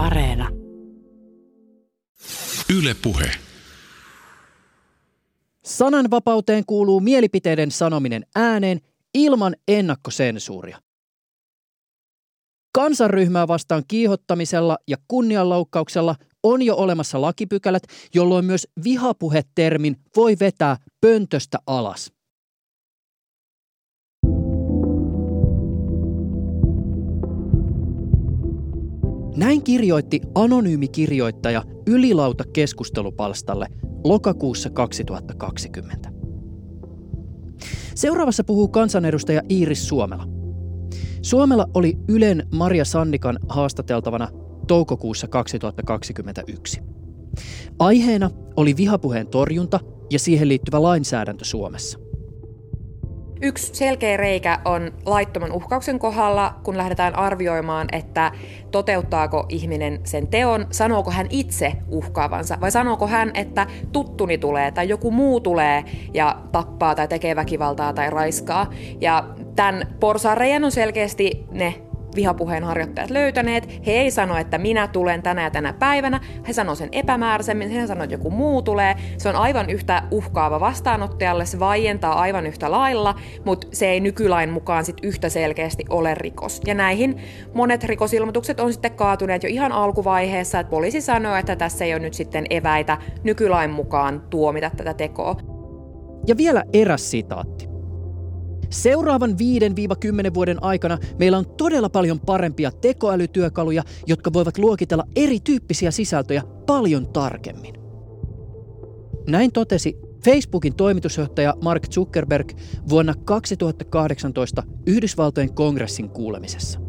Areena. Yle Puhe. Sananvapauteen kuuluu mielipiteiden sanominen ääneen ilman ennakkosensuuria. Kansanryhmää vastaan kiihottamisella ja kunnianloukkauksella on jo olemassa lakipykälät, jolloin myös vihapuhetermin voi vetää pöntöstä alas. Näin kirjoitti anonyymi kirjoittaja Ylilauta keskustelupalstalle lokakuussa 2020. Seuraavassa puhuu kansanedustaja Iiris Suomela. Suomela oli Ylen Maria Sannikan haastateltavana toukokuussa 2021. Aiheena oli vihapuheen torjunta ja siihen liittyvä lainsäädäntö Suomessa – Yksi selkeä reikä on laittoman uhkauksen kohdalla, kun lähdetään arvioimaan, että toteuttaako ihminen sen teon, sanooko hän itse uhkaavansa vai sanooko hän, että tuttuni tulee tai joku muu tulee ja tappaa tai tekee väkivaltaa tai raiskaa. Ja tämän porsareijan on selkeästi ne vihapuheen harjoittajat löytäneet. He ei sano, että minä tulen tänä ja tänä päivänä. He sanoo sen epämääräisemmin. He sanoo, että joku muu tulee. Se on aivan yhtä uhkaava vastaanottajalle. Se vaientaa aivan yhtä lailla, mutta se ei nykylain mukaan sit yhtä selkeästi ole rikos. Ja näihin monet rikosilmoitukset on sitten kaatuneet jo ihan alkuvaiheessa, että poliisi sanoo, että tässä ei ole nyt sitten eväitä nykylain mukaan tuomita tätä tekoa. Ja vielä eräs sitaatti. Seuraavan 5-10 vuoden aikana meillä on todella paljon parempia tekoälytyökaluja, jotka voivat luokitella erityyppisiä sisältöjä paljon tarkemmin. Näin totesi Facebookin toimitusjohtaja Mark Zuckerberg vuonna 2018 Yhdysvaltojen kongressin kuulemisessa.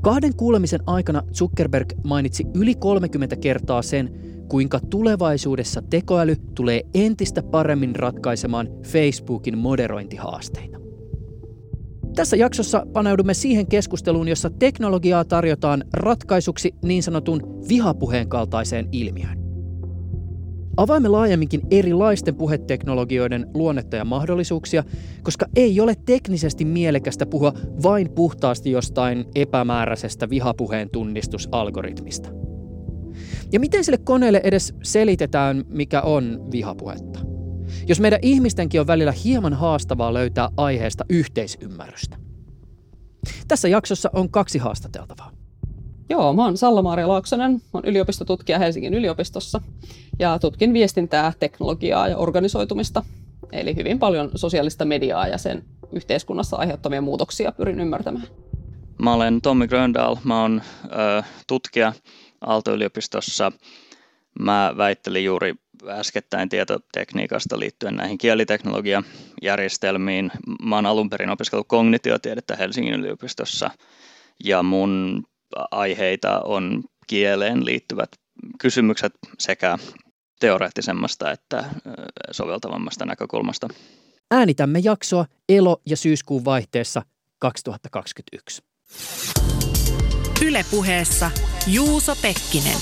Kahden kuulemisen aikana Zuckerberg mainitsi yli 30 kertaa sen, kuinka tulevaisuudessa tekoäly tulee entistä paremmin ratkaisemaan Facebookin moderointihaasteita. Tässä jaksossa paneudumme siihen keskusteluun, jossa teknologiaa tarjotaan ratkaisuksi niin sanotun vihapuheen kaltaiseen ilmiöön. Avaamme laajemminkin erilaisten puheteknologioiden luonnetta ja mahdollisuuksia, koska ei ole teknisesti mielekästä puhua vain puhtaasti jostain epämääräisestä vihapuheen tunnistusalgoritmista. Ja miten sille koneelle edes selitetään, mikä on vihapuhetta? Jos meidän ihmistenkin on välillä hieman haastavaa löytää aiheesta yhteisymmärrystä. Tässä jaksossa on kaksi haastateltavaa. Joo, mä oon Salla-Maaria Laaksonen, mä oon yliopistotutkija Helsingin yliopistossa ja tutkin viestintää, teknologiaa ja organisoitumista. Eli hyvin paljon sosiaalista mediaa ja sen yhteiskunnassa aiheuttamia muutoksia pyrin ymmärtämään. Mä olen Tommi Gröndal, mä oon ö, tutkija Aalto-yliopistossa. Mä väittelin juuri äskettäin tietotekniikasta liittyen näihin kieliteknologiajärjestelmiin. Mä oon alun perin opiskellut kognitiotiedettä Helsingin yliopistossa ja mun aiheita on kieleen liittyvät kysymykset sekä teoreettisemmasta että soveltavammasta näkökulmasta. Äänitämme jaksoa elo- ja syyskuun vaihteessa 2021. Ylepuheessa Juuso Pekkinen.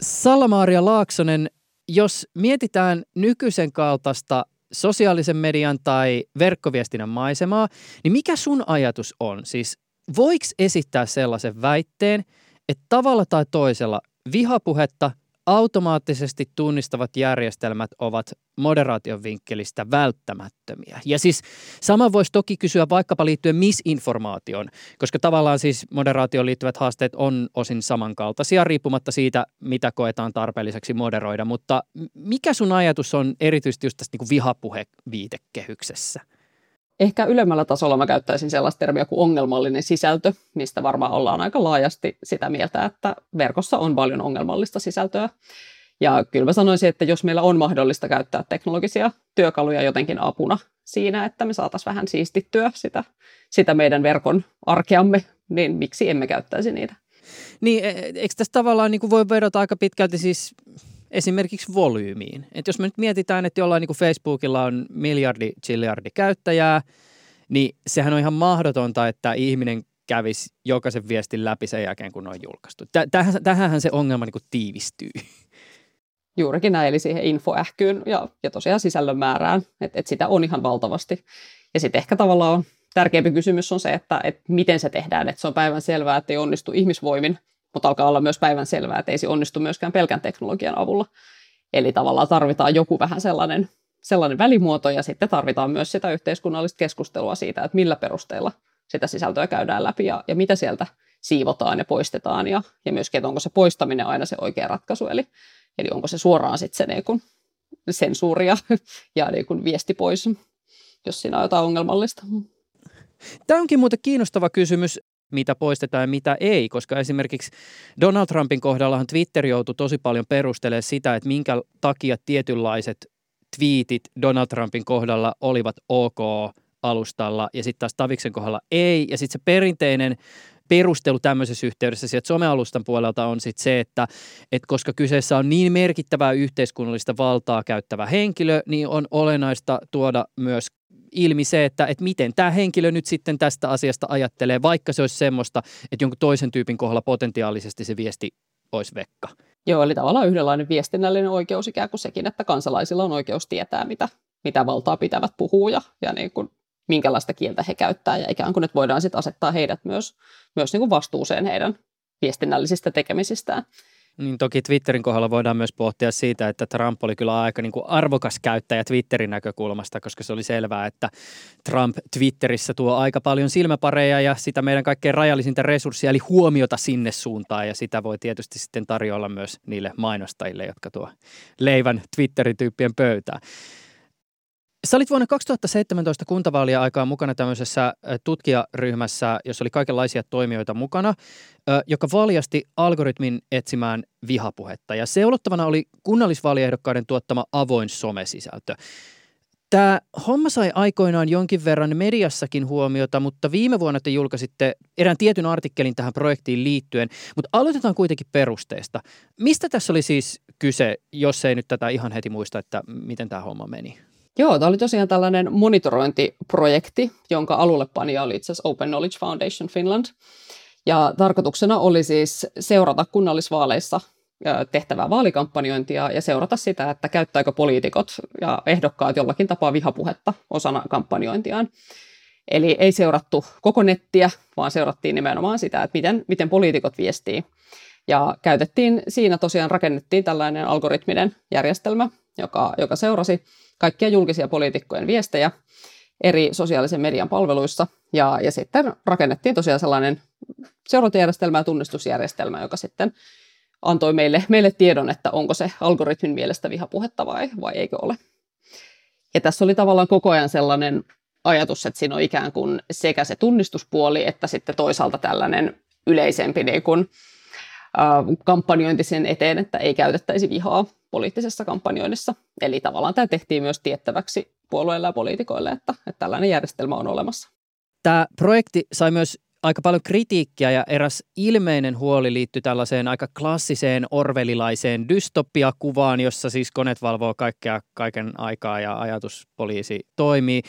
Sallamaaria Laaksonen, jos mietitään nykyisen kaltaista sosiaalisen median tai verkkoviestinnän maisemaa, niin mikä sun ajatus on? Siis voiko esittää sellaisen väitteen, että tavalla tai toisella vihapuhetta – automaattisesti tunnistavat järjestelmät ovat moderaation vinkkelistä välttämättömiä. Ja siis sama voisi toki kysyä vaikkapa liittyen misinformaatioon, koska tavallaan siis moderaatioon liittyvät haasteet on osin samankaltaisia riippumatta siitä, mitä koetaan tarpeelliseksi moderoida. Mutta mikä sun ajatus on erityisesti just tästä niin vihapuheviitekehyksessä? Ehkä ylemmällä tasolla mä käyttäisin sellaista termiä kuin ongelmallinen sisältö, mistä varmaan ollaan aika laajasti sitä mieltä, että verkossa on paljon ongelmallista sisältöä. Ja kyllä mä sanoisin, että jos meillä on mahdollista käyttää teknologisia työkaluja jotenkin apuna siinä, että me saataisiin vähän siistittyä sitä, sitä meidän verkon arkeamme, niin miksi emme käyttäisi niitä? Niin, e, eikö tässä tavallaan niin kuin voi vedota aika pitkälti siis esimerkiksi volyymiin. Et jos me nyt mietitään, että jollain niin kuin Facebookilla on miljardi, chilliardi käyttäjää, niin sehän on ihan mahdotonta, että ihminen kävisi jokaisen viestin läpi sen jälkeen, kun on julkaistu. Tähän, tähänhän se ongelma niin kuin tiivistyy. Juurikin näin, eli siihen infoähkyyn ja, ja tosiaan sisällön määrään, että et sitä on ihan valtavasti. Ja sitten ehkä tavallaan tärkeämpi kysymys on se, että, että miten se tehdään. Että se on päivän selvää, että ei onnistu ihmisvoimin, mutta alkaa olla myös päivän selvää, että ei se onnistu myöskään pelkän teknologian avulla. Eli tavallaan tarvitaan joku vähän sellainen, sellainen välimuoto ja sitten tarvitaan myös sitä yhteiskunnallista keskustelua siitä, että millä perusteella sitä sisältöä käydään läpi ja, ja mitä sieltä siivotaan ja poistetaan ja, ja myöskin, että onko se poistaminen aina se oikea ratkaisu, eli, eli onko se suoraan sitten se niin kuin sensuuria ja niin kuin viesti pois, jos siinä on jotain ongelmallista. Tämä onkin muuten kiinnostava kysymys, mitä poistetaan ja mitä ei, koska esimerkiksi Donald Trumpin kohdallahan Twitter joutui tosi paljon perustelemaan sitä, että minkä takia tietynlaiset twiitit Donald Trumpin kohdalla olivat ok alustalla ja sitten taas Taviksen kohdalla ei. Ja sitten se perinteinen perustelu tämmöisessä yhteydessä sieltä somealustan puolelta on sitten se, että, että koska kyseessä on niin merkittävää yhteiskunnallista valtaa käyttävä henkilö, niin on olennaista tuoda myös ilmi se, että, että miten tämä henkilö nyt sitten tästä asiasta ajattelee, vaikka se olisi semmoista, että jonkun toisen tyypin kohdalla potentiaalisesti se viesti olisi vekka. Joo, eli tavallaan yhdenlainen viestinnällinen oikeus ikään kuin sekin, että kansalaisilla on oikeus tietää, mitä, mitä valtaa pitävät puhuu ja, ja niin kuin minkälaista kieltä he käyttää ja ikään kuin että voidaan sitten asettaa heidät myös, myös niin kuin vastuuseen heidän viestinnällisistä tekemisistään. Niin toki Twitterin kohdalla voidaan myös pohtia siitä, että Trump oli kyllä aika niin kuin arvokas käyttäjä Twitterin näkökulmasta, koska se oli selvää, että Trump Twitterissä tuo aika paljon silmäpareja ja sitä meidän kaikkein rajallisinta resurssia, eli huomiota sinne suuntaan, ja sitä voi tietysti sitten tarjolla myös niille mainostajille, jotka tuo leivän Twitterin tyyppien pöytään. Sä olit vuonna 2017 kuntavaalien aikaa mukana tämmöisessä tutkijaryhmässä, jossa oli kaikenlaisia toimijoita mukana, joka valjasti algoritmin etsimään vihapuhetta. Ja seulottavana oli kunnallisvaaliehdokkaiden tuottama avoin somesisältö. Tämä homma sai aikoinaan jonkin verran mediassakin huomiota, mutta viime vuonna te julkaisitte erään tietyn artikkelin tähän projektiin liittyen. Mutta aloitetaan kuitenkin perusteesta. Mistä tässä oli siis kyse, jos ei nyt tätä ihan heti muista, että miten tämä homma meni? Joo, tämä oli tosiaan tällainen monitorointiprojekti, jonka alulle pani oli itse asiassa Open Knowledge Foundation Finland. Ja tarkoituksena oli siis seurata kunnallisvaaleissa tehtävää vaalikampanjointia ja seurata sitä, että käyttääkö poliitikot ja ehdokkaat jollakin tapaa vihapuhetta osana kampanjointiaan. Eli ei seurattu koko nettiä, vaan seurattiin nimenomaan sitä, että miten, miten poliitikot viestii. Ja käytettiin siinä tosiaan, rakennettiin tällainen algoritminen järjestelmä, joka, joka seurasi kaikkia julkisia poliitikkojen viestejä eri sosiaalisen median palveluissa. Ja, ja sitten rakennettiin tosiaan sellainen seurantajärjestelmä ja tunnistusjärjestelmä, joka sitten antoi meille, meille tiedon, että onko se algoritmin mielestä vihapuhetta vai, vai eikö ole. Ja tässä oli tavallaan koko ajan sellainen ajatus, että siinä on ikään kuin sekä se tunnistuspuoli, että sitten toisaalta tällainen yleisempi niin kuin, kampanjointi sen eteen, että ei käytettäisi vihaa poliittisessa kampanjoinnissa. Eli tavallaan tämä tehtiin myös tiettäväksi puolueille ja poliitikoille, että, että tällainen järjestelmä on olemassa. Tämä projekti sai myös aika paljon kritiikkiä ja eräs ilmeinen huoli liittyy tällaiseen aika klassiseen orvelilaiseen dystopiakuvaan, jossa siis koneet valvoo kaikkea kaiken aikaa ja ajatuspoliisi toimii.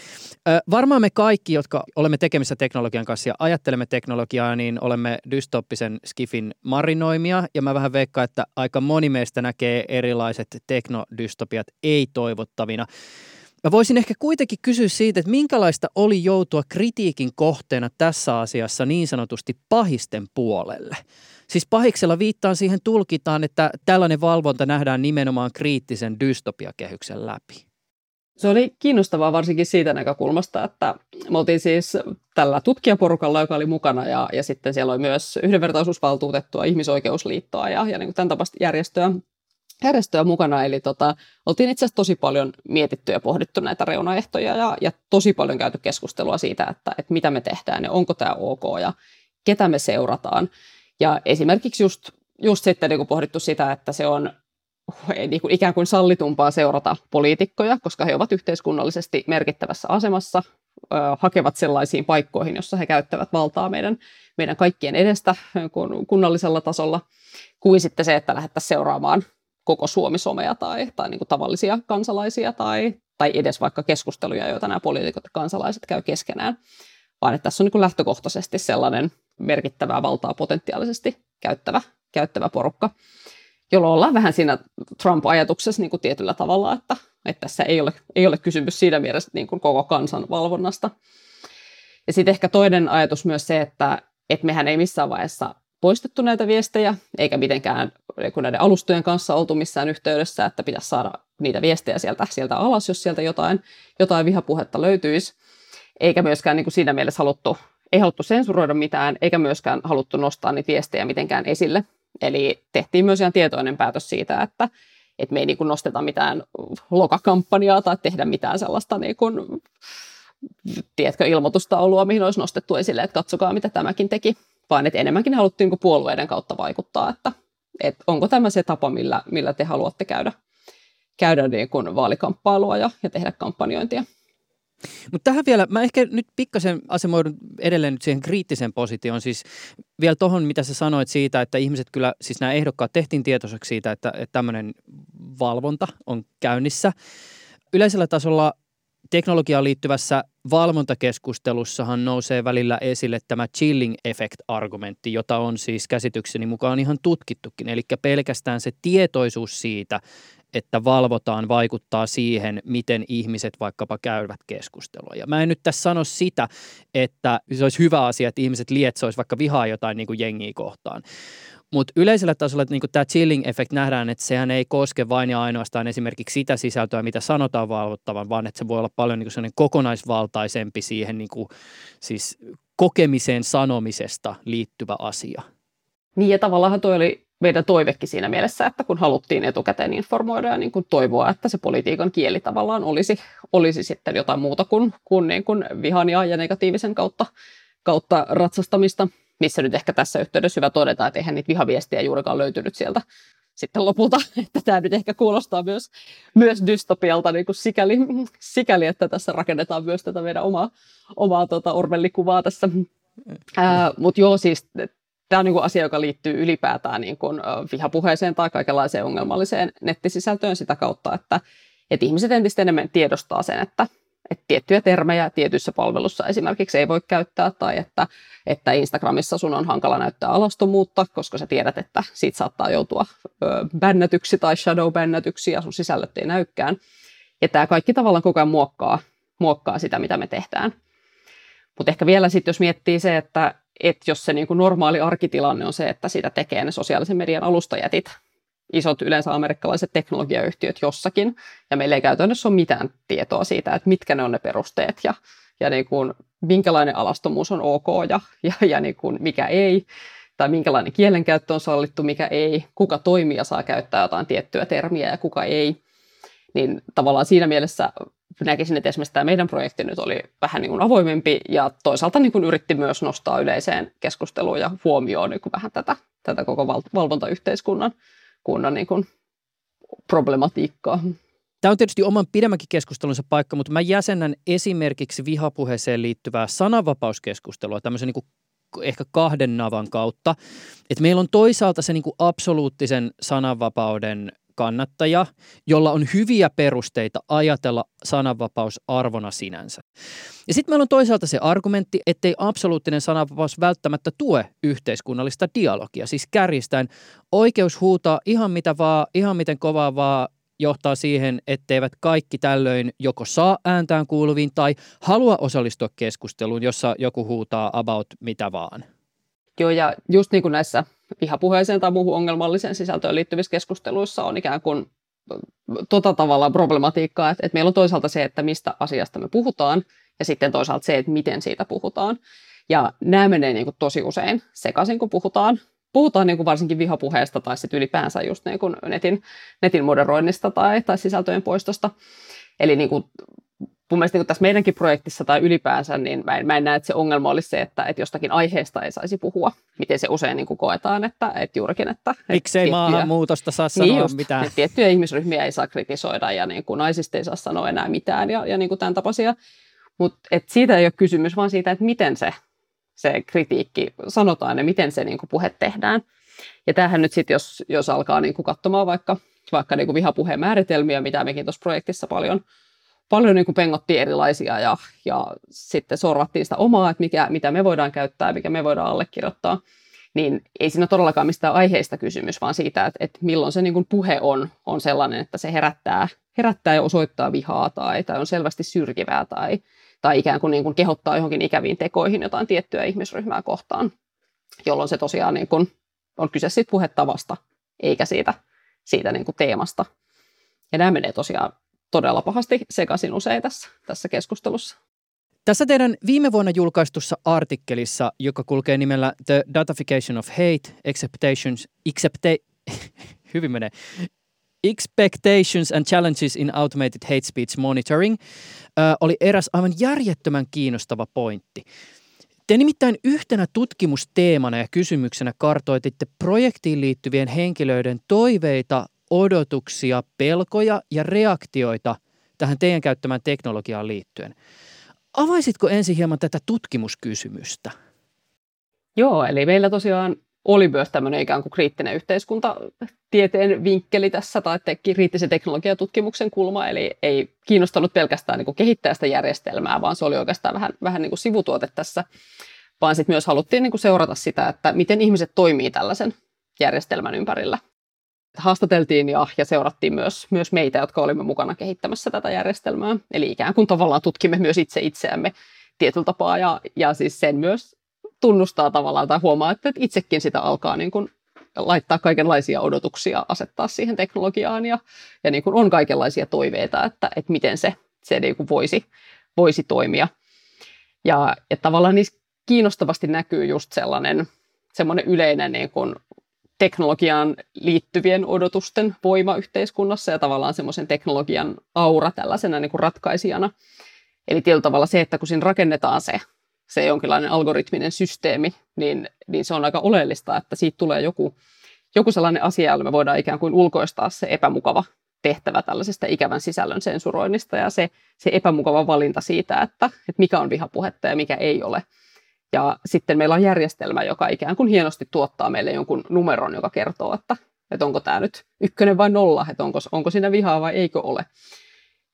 Ö, varmaan me kaikki, jotka olemme tekemissä teknologian kanssa ja ajattelemme teknologiaa, niin olemme dystoppisen skifin marinoimia ja mä vähän veikkaan, että aika moni meistä näkee erilaiset teknodystopiat ei-toivottavina. Mä voisin ehkä kuitenkin kysyä siitä, että minkälaista oli joutua kritiikin kohteena tässä asiassa niin sanotusti pahisten puolelle. Siis pahiksella viittaan siihen tulkitaan, että tällainen valvonta nähdään nimenomaan kriittisen dystopiakehyksen läpi. Se oli kiinnostavaa varsinkin siitä näkökulmasta, että me oltiin siis tällä tutkijaporukalla, joka oli mukana, ja, ja sitten siellä oli myös yhdenvertaisuusvaltuutettua, ihmisoikeusliittoa ja, ja niin kuin tämän tapaista järjestöä järjestöä mukana, eli tota, oltiin itse asiassa tosi paljon mietitty ja pohdittu näitä reunaehtoja ja, ja tosi paljon käyty keskustelua siitä, että, että mitä me tehdään ja onko tämä ok ja ketä me seurataan. Ja esimerkiksi just, just sitten niin pohdittu sitä, että se on niin kuin ikään kuin sallitumpaa seurata poliitikkoja, koska he ovat yhteiskunnallisesti merkittävässä asemassa, ö, hakevat sellaisiin paikkoihin, jossa he käyttävät valtaa meidän, meidän kaikkien edestä kunnallisella tasolla, kuin sitten se, että lähdettäisiin seuraamaan koko Suomi-somea tai, tai niin kuin tavallisia kansalaisia tai, tai edes vaikka keskusteluja, joita nämä poliitikot ja kansalaiset käy keskenään, vaan että tässä on niin kuin lähtökohtaisesti sellainen merkittävää valtaa potentiaalisesti käyttävä, käyttävä porukka, jolloin ollaan vähän siinä Trump-ajatuksessa niin kuin tietyllä tavalla, että, että tässä ei ole, ei ole kysymys siinä mielessä niin kuin koko kansan valvonnasta. Ja sitten ehkä toinen ajatus myös se, että, että mehän ei missään vaiheessa poistettu näitä viestejä, eikä mitenkään kun näiden alustojen kanssa oltu missään yhteydessä, että pitäisi saada niitä viestejä sieltä, sieltä alas, jos sieltä jotain, jotain vihapuhetta löytyisi. Eikä myöskään niin kuin siinä mielessä haluttu, ei haluttu sensuroida mitään, eikä myöskään haluttu nostaa niitä viestejä mitenkään esille. Eli tehtiin myös ihan tietoinen päätös siitä, että, että me ei niin kuin nosteta mitään lokakampanjaa tai tehdä mitään sellaista niin kuin, tiedätkö, ilmoitustaulua, mihin olisi nostettu esille, että katsokaa mitä tämäkin teki, vaan että enemmänkin haluttiin niin puolueiden kautta vaikuttaa, että, että onko tämä se tapa, millä, millä te haluatte käydä, käydä niin kuin vaalikamppailua ja, ja tehdä kampanjointia. Mutta tähän vielä, mä ehkä nyt pikkasen asemoidun edelleen nyt siihen kriittiseen positioon, siis vielä tuohon, mitä sä sanoit siitä, että ihmiset kyllä, siis nämä ehdokkaat tehtiin tietoiseksi siitä, että, että tämmöinen valvonta on käynnissä. Yleisellä tasolla teknologiaan liittyvässä valvontakeskustelussahan nousee välillä esille tämä chilling effect-argumentti, jota on siis käsitykseni mukaan ihan tutkittukin. Eli pelkästään se tietoisuus siitä, että valvotaan, vaikuttaa siihen, miten ihmiset vaikkapa käyvät keskustelua. Ja mä en nyt tässä sano sitä, että se olisi hyvä asia, että ihmiset lietsois vaikka vihaa jotain niin kuin jengiä kohtaan. Mutta yleisellä tasolla niinku tämä chilling effect nähdään, että sehän ei koske vain ja ainoastaan esimerkiksi sitä sisältöä, mitä sanotaan valvottavan, vaan että se voi olla paljon niinku kokonaisvaltaisempi siihen niinku, siis kokemiseen sanomisesta liittyvä asia. Niin ja tavallaan toi oli meidän toivekin siinä mielessä, että kun haluttiin etukäteen informoida ja niin kuin toivoa, että se politiikan kieli tavallaan olisi, olisi sitten jotain muuta kuin, kuin, niin kuin vihan ja negatiivisen kautta, kautta ratsastamista, missä nyt ehkä tässä yhteydessä hyvä todeta, että eihän niitä vihaviestejä juurikaan löytynyt sieltä sitten lopulta, että tämä nyt ehkä kuulostaa myös, myös dystopialta niin kuin sikäli, sikäli, että tässä rakennetaan myös tätä meidän omaa, omaa tota Orwellikuvaa tässä. Mutta joo, siis tämä on niin kuin asia, joka liittyy ylipäätään niin kuin vihapuheeseen tai kaikenlaiseen ongelmalliseen nettisisältöön sitä kautta, että, että ihmiset entistä enemmän tiedostaa sen, että, että tiettyjä termejä tietyissä palvelussa esimerkiksi ei voi käyttää tai että, että Instagramissa sun on hankala näyttää alastomuutta, koska sä tiedät, että siitä saattaa joutua bännätyksi tai shadow-bännätyksi ja sun sisällöt ei näykään. Ja tämä kaikki tavallaan koko ajan muokkaa, muokkaa sitä, mitä me tehdään. Mutta ehkä vielä sitten, jos miettii se, että että jos se niin kuin normaali arkitilanne on se, että sitä tekee ne sosiaalisen median alustajätit, isot yleensä amerikkalaiset teknologiayhtiöt jossakin, ja meillä ei käytännössä ole mitään tietoa siitä, että mitkä ne on ne perusteet, ja, ja niin kuin, minkälainen alastomuus on ok, ja, ja, ja niin kuin, mikä ei, tai minkälainen kielenkäyttö on sallittu, mikä ei, kuka toimija saa käyttää jotain tiettyä termiä ja kuka ei, niin tavallaan siinä mielessä näkisin, että esimerkiksi tämä meidän projekti nyt oli vähän niin kuin avoimempi ja toisaalta niin kuin yritti myös nostaa yleiseen keskusteluun ja huomioon niin kuin vähän tätä, tätä koko val- valvontayhteiskunnan kunnan niin kuin problematiikkaa. Tämä on tietysti oman pidemmänkin keskustelunsa paikka, mutta mä jäsennän esimerkiksi vihapuheeseen liittyvää sananvapauskeskustelua tämmöisen niin kuin ehkä kahden navan kautta. Että meillä on toisaalta se niin kuin absoluuttisen sananvapauden kannattaja, jolla on hyviä perusteita ajatella sananvapaus arvona sinänsä. Ja sitten meillä on toisaalta se argumentti, ettei absoluuttinen sananvapaus välttämättä tue yhteiskunnallista dialogia. Siis kärjistäen oikeus huutaa ihan mitä vaan, ihan miten kovaa vaan johtaa siihen, etteivät kaikki tällöin joko saa ääntään kuuluviin tai halua osallistua keskusteluun, jossa joku huutaa about mitä vaan. Joo, ja just niin kuin näissä vihapuheeseen tai muuhun ongelmalliseen sisältöön liittyvissä keskusteluissa on ikään kuin tota tavalla problematiikkaa, että, että meillä on toisaalta se, että mistä asiasta me puhutaan, ja sitten toisaalta se, että miten siitä puhutaan. Ja nämä menee niin kuin tosi usein sekaisin, kun puhutaan. Puhutaan niin kuin varsinkin vihapuheesta tai sitten ylipäänsä just niin kuin netin, netin moderoinnista tai, tai sisältöjen poistosta. Eli niin kuin mun mielestä niin tässä meidänkin projektissa tai ylipäänsä, niin mä en, mä en näe, että se ongelma olisi se, että, että jostakin aiheesta ei saisi puhua. Miten se usein niin kuin koetaan, että, että juurikin, että... Miksei tiettyjä, maahanmuutosta saa sanoa niin just, mitään? Että tiettyjä ihmisryhmiä ei saa kritisoida ja niin kuin naisista ei saa sanoa enää mitään ja, ja niin kuin tämän tapaisia. Mutta siitä ei ole kysymys, vaan siitä, että miten se, se kritiikki sanotaan ja miten se niin kuin puhe tehdään. Ja tämähän nyt sitten, jos, jos alkaa niin kuin katsomaan vaikka, vaikka niin kuin vihapuheen määritelmiä, mitä mekin tuossa projektissa paljon – paljon niin kuin pengottiin erilaisia ja, ja sitten sorvattiin sitä omaa, että mikä, mitä me voidaan käyttää, mikä me voidaan allekirjoittaa, niin ei siinä todellakaan mistään aiheesta kysymys, vaan siitä, että, että milloin se niin kuin puhe on, on sellainen, että se herättää, herättää ja osoittaa vihaa tai, tai on selvästi syrjivää tai, tai ikään kuin, niin kuin kehottaa johonkin ikäviin tekoihin jotain tiettyä ihmisryhmää kohtaan, jolloin se tosiaan niin kuin on kyse siitä puhetavasta, eikä siitä, siitä niin kuin teemasta. Ja nämä menee tosiaan todella pahasti sekaisin usein tässä, tässä keskustelussa. Tässä teidän viime vuonna julkaistussa artikkelissa, joka kulkee nimellä The Datafication of Hate, Expectations, accepta, hyvin menee, Expectations and Challenges in Automated Hate Speech Monitoring, äh, oli eräs aivan järjettömän kiinnostava pointti. Te nimittäin yhtenä tutkimusteemana ja kysymyksenä kartoititte projektiin liittyvien henkilöiden toiveita, odotuksia, pelkoja ja reaktioita tähän teidän käyttämään teknologiaan liittyen. Avaisitko ensin hieman tätä tutkimuskysymystä? Joo, eli meillä tosiaan oli myös tämmöinen ikään kuin kriittinen yhteiskuntatieteen vinkkeli tässä, tai te- kriittisen teknologiatutkimuksen kulma, eli ei kiinnostanut pelkästään niin kehittää sitä järjestelmää, vaan se oli oikeastaan vähän, vähän niin kuin sivutuote tässä, vaan sitten myös haluttiin niin kuin seurata sitä, että miten ihmiset toimii tällaisen järjestelmän ympärillä. Haastateltiin ja, ja seurattiin myös, myös meitä, jotka olimme mukana kehittämässä tätä järjestelmää. Eli ikään kuin tavallaan tutkimme myös itse itseämme tietyllä tapaa ja, ja siis sen myös tunnustaa tavallaan tai huomaa, että itsekin sitä alkaa niin kuin laittaa kaikenlaisia odotuksia, asettaa siihen teknologiaan ja, ja niin kuin on kaikenlaisia toiveita, että, että miten se, se niin kuin voisi, voisi toimia. Ja, ja tavallaan niissä kiinnostavasti näkyy just sellainen semmoinen yleinen niin kuin teknologiaan liittyvien odotusten voima yhteiskunnassa ja tavallaan semmoisen teknologian aura tällaisena niin kuin ratkaisijana. Eli tietyllä tavalla se, että kun siinä rakennetaan se se jonkinlainen algoritminen systeemi, niin, niin se on aika oleellista, että siitä tulee joku, joku sellainen asia, jolla me voidaan ikään kuin ulkoistaa se epämukava tehtävä tällaisesta ikävän sisällön sensuroinnista ja se, se epämukava valinta siitä, että, että mikä on vihapuhetta ja mikä ei ole. Ja sitten meillä on järjestelmä, joka ikään kuin hienosti tuottaa meille jonkun numeron, joka kertoo, että, että onko tämä nyt ykkönen vai nolla, että onko, onko siinä vihaa vai eikö ole.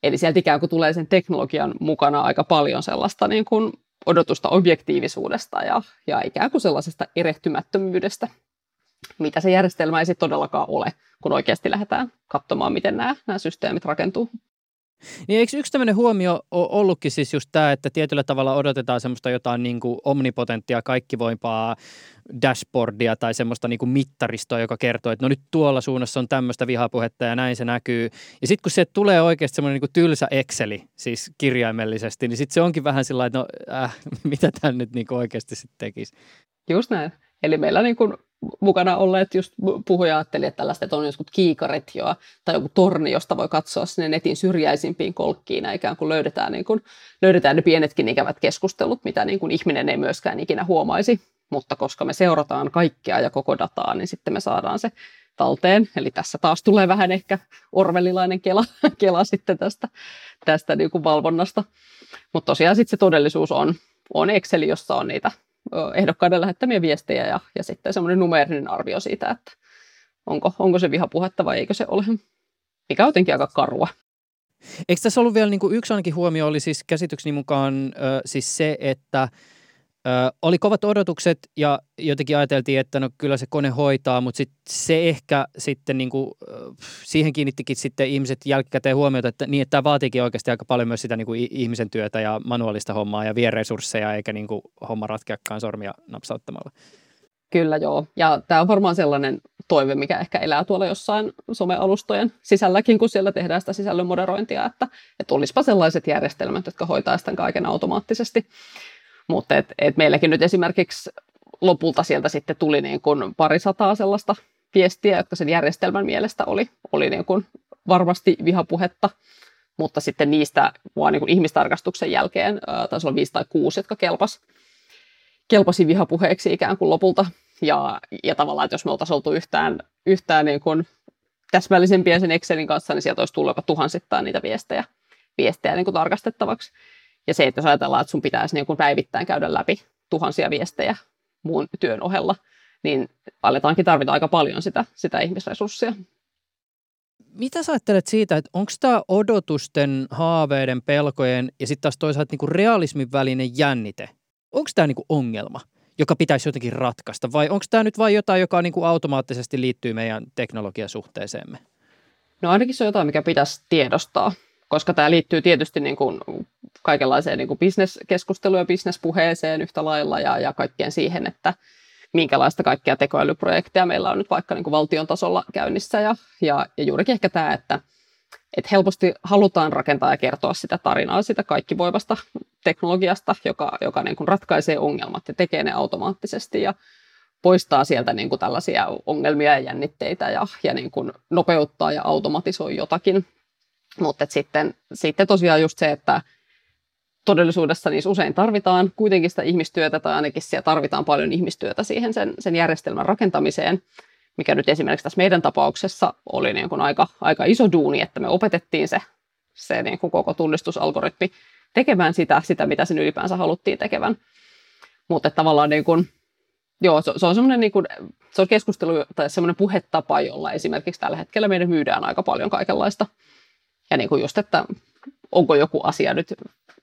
Eli sieltä ikään kuin tulee sen teknologian mukana aika paljon sellaista niin kuin odotusta objektiivisuudesta ja, ja ikään kuin sellaisesta erehtymättömyydestä, mitä se järjestelmä ei sitten todellakaan ole, kun oikeasti lähdetään katsomaan, miten nämä, nämä systeemit rakentuu. Niin eikö yksi tämmöinen huomio ollutkin siis just tämä, että tietyllä tavalla odotetaan semmoista jotain niin kuin omnipotenttia, kaikkivoimpaa dashboardia tai semmoista niin kuin mittaristoa, joka kertoo, että no nyt tuolla suunnassa on tämmöistä vihapuhetta ja näin se näkyy. Ja sitten kun se tulee oikeasti semmoinen niin kuin tylsä Exceli, siis kirjaimellisesti, niin sitten se onkin vähän sillä että no äh, mitä tämä nyt niin kuin oikeasti sitten tekisi. Just näin. Eli meillä niin kuin mukana olleet just puhuja ajatteli, että tällaista että on joskus kiikarit jo, tai joku torni, josta voi katsoa sinne netin syrjäisimpiin kolkkiin, ikään kuin löydetään, niin kuin, löydetään ne pienetkin ikävät keskustelut, mitä niin kuin ihminen ei myöskään ikinä huomaisi, mutta koska me seurataan kaikkea ja koko dataa, niin sitten me saadaan se talteen. Eli tässä taas tulee vähän ehkä orvelilainen kela, kela sitten tästä, tästä niin kuin valvonnasta. Mutta tosiaan sitten se todellisuus on, on Excel, jossa on niitä ehdokkaiden lähettämiä viestejä ja, ja sitten semmoinen numerinen arvio siitä, että onko, onko se vihapuhetta vai eikö se ole. Mikä on jotenkin aika karua. Eikö tässä ollut vielä niin kuin yksi ainakin huomio, oli siis käsitykseni mukaan siis se, että Ö, oli kovat odotukset ja jotenkin ajateltiin, että no kyllä se kone hoitaa, mutta sit se ehkä sitten niin kuin, siihen kiinnittikin sitten ihmiset jälkikäteen huomiota, että, niin, että tämä vaatiikin oikeasti aika paljon myös sitä niin kuin ihmisen työtä ja manuaalista hommaa ja vie resursseja eikä niin kuin homma ratkeakaan sormia napsauttamalla. Kyllä joo, ja tämä on varmaan sellainen toive, mikä ehkä elää tuolla jossain somealustojen sisälläkin, kun siellä tehdään sitä sisällön moderointia, että, että olisipa sellaiset järjestelmät, jotka hoitaa sitä kaiken automaattisesti. Mutta et, et meilläkin nyt esimerkiksi lopulta sieltä sitten tuli niin kuin pari sataa sellaista viestiä, jotka sen järjestelmän mielestä oli, oli niin kuin varmasti vihapuhetta, mutta sitten niistä vaan niin kuin ihmistarkastuksen jälkeen taisi olla viisi tai kuusi, jotka kelpas, kelpasi vihapuheeksi ikään kuin lopulta. Ja, ja tavallaan, että jos me oltaisiin oltu yhtään, yhtään niin kuin täsmällisempiä sen Excelin kanssa, niin sieltä olisi tullut jopa tuhansittain niitä viestejä, viestejä niin kuin tarkastettavaksi. Ja se, että jos ajatellaan, että sun pitäisi niin kuin päivittäin käydä läpi tuhansia viestejä muun työn ohella, niin aletaankin tarvita aika paljon sitä, sitä ihmisresurssia. Mitä sä ajattelet siitä, että onko tämä odotusten, haaveiden, pelkojen ja sitten taas toisaalta niinku realismin välinen jännite, onko tämä niinku ongelma, joka pitäisi jotenkin ratkaista vai onko tämä nyt vain jotain, joka niinku automaattisesti liittyy meidän teknologiasuhteeseemme? No ainakin se on jotain, mikä pitäisi tiedostaa koska tämä liittyy tietysti niin kuin kaikenlaiseen niin bisneskeskusteluun ja bisnespuheeseen yhtä lailla ja, ja kaikkeen siihen, että minkälaista kaikkia tekoälyprojekteja meillä on nyt vaikka niin kuin valtion tasolla käynnissä. Ja, ja, ja juurikin ehkä tämä, että, että helposti halutaan rakentaa ja kertoa sitä tarinaa sitä kaikkivoivasta teknologiasta, joka, joka niin kuin ratkaisee ongelmat ja tekee ne automaattisesti ja poistaa sieltä niin kuin tällaisia ongelmia ja jännitteitä ja, ja niin kuin nopeuttaa ja automatisoi jotakin. Mutta sitten, sitten tosiaan just se, että todellisuudessa niissä usein tarvitaan kuitenkin sitä ihmistyötä tai ainakin siellä tarvitaan paljon ihmistyötä siihen sen, sen järjestelmän rakentamiseen, mikä nyt esimerkiksi tässä meidän tapauksessa oli niin kuin aika, aika iso duuni, että me opetettiin se, se niin kuin koko tunnistusalgoritmi tekemään sitä, sitä, mitä sen ylipäänsä haluttiin tekevän. Mutta tavallaan niin kuin, joo, se, se on semmoinen niin kuin, se on keskustelu tai semmoinen puhetapa, jolla esimerkiksi tällä hetkellä meidän myydään aika paljon kaikenlaista. Ja niin kuin just, että onko joku asia nyt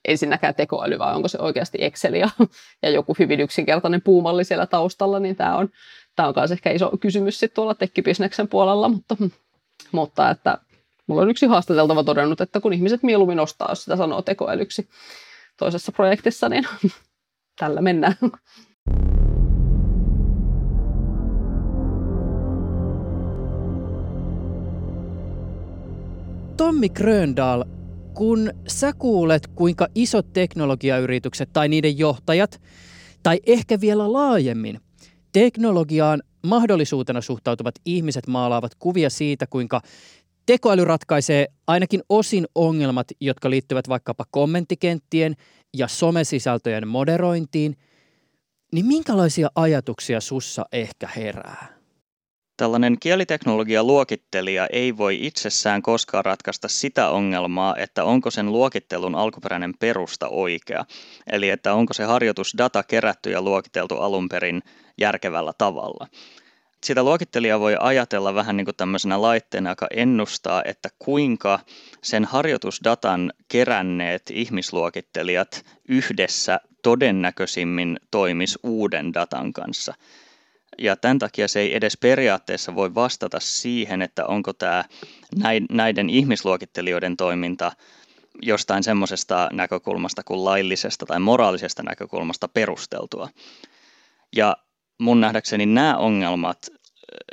ensinnäkään tekoäly vai onko se oikeasti Excel ja, ja joku hyvin yksinkertainen puumalli siellä taustalla, niin tämä on, tämä on myös ehkä iso kysymys sitten tuolla tekkibisneksen puolella, mutta, mutta että mulla on yksi haastateltava todennut, että kun ihmiset mieluummin ostaa, jos sitä sanoo tekoälyksi toisessa projektissa, niin tällä mennään. Tommi Gröndal, kun sä kuulet, kuinka isot teknologiayritykset tai niiden johtajat, tai ehkä vielä laajemmin, teknologiaan mahdollisuutena suhtautuvat ihmiset maalaavat kuvia siitä, kuinka tekoäly ratkaisee ainakin osin ongelmat, jotka liittyvät vaikkapa kommenttikenttien ja somesisältöjen moderointiin, niin minkälaisia ajatuksia sussa ehkä herää? Tällainen kieliteknologia-luokittelija ei voi itsessään koskaan ratkaista sitä ongelmaa, että onko sen luokittelun alkuperäinen perusta oikea. Eli että onko se harjoitusdata kerätty ja luokiteltu alun perin järkevällä tavalla. Sitä luokittelija voi ajatella vähän niin kuin tämmöisenä laitteena, joka ennustaa, että kuinka sen harjoitusdatan keränneet ihmisluokittelijat yhdessä todennäköisimmin toimis uuden datan kanssa – ja tämän takia se ei edes periaatteessa voi vastata siihen, että onko tämä näiden ihmisluokittelijoiden toiminta jostain semmoisesta näkökulmasta kuin laillisesta tai moraalisesta näkökulmasta perusteltua. Ja mun nähdäkseni nämä ongelmat,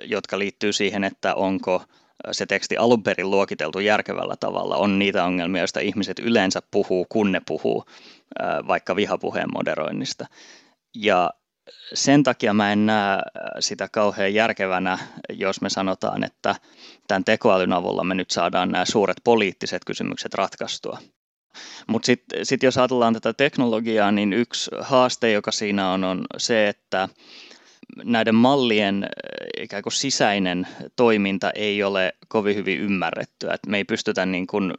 jotka liittyy siihen, että onko se teksti alun perin luokiteltu järkevällä tavalla, on niitä ongelmia, joista ihmiset yleensä puhuu, kun ne puhuu vaikka vihapuheen moderoinnista. Ja sen takia mä en näe äh, sitä kauhean järkevänä, jos me sanotaan, että tämän tekoälyn avulla me nyt saadaan nämä suuret poliittiset kysymykset ratkaistua. Mutta sitten sit jos ajatellaan tätä teknologiaa, niin yksi haaste, joka siinä on, on se, että näiden mallien äh, ikään kuin sisäinen toiminta ei ole kovin hyvin ymmärrettyä. Et me ei pystytä niin kuin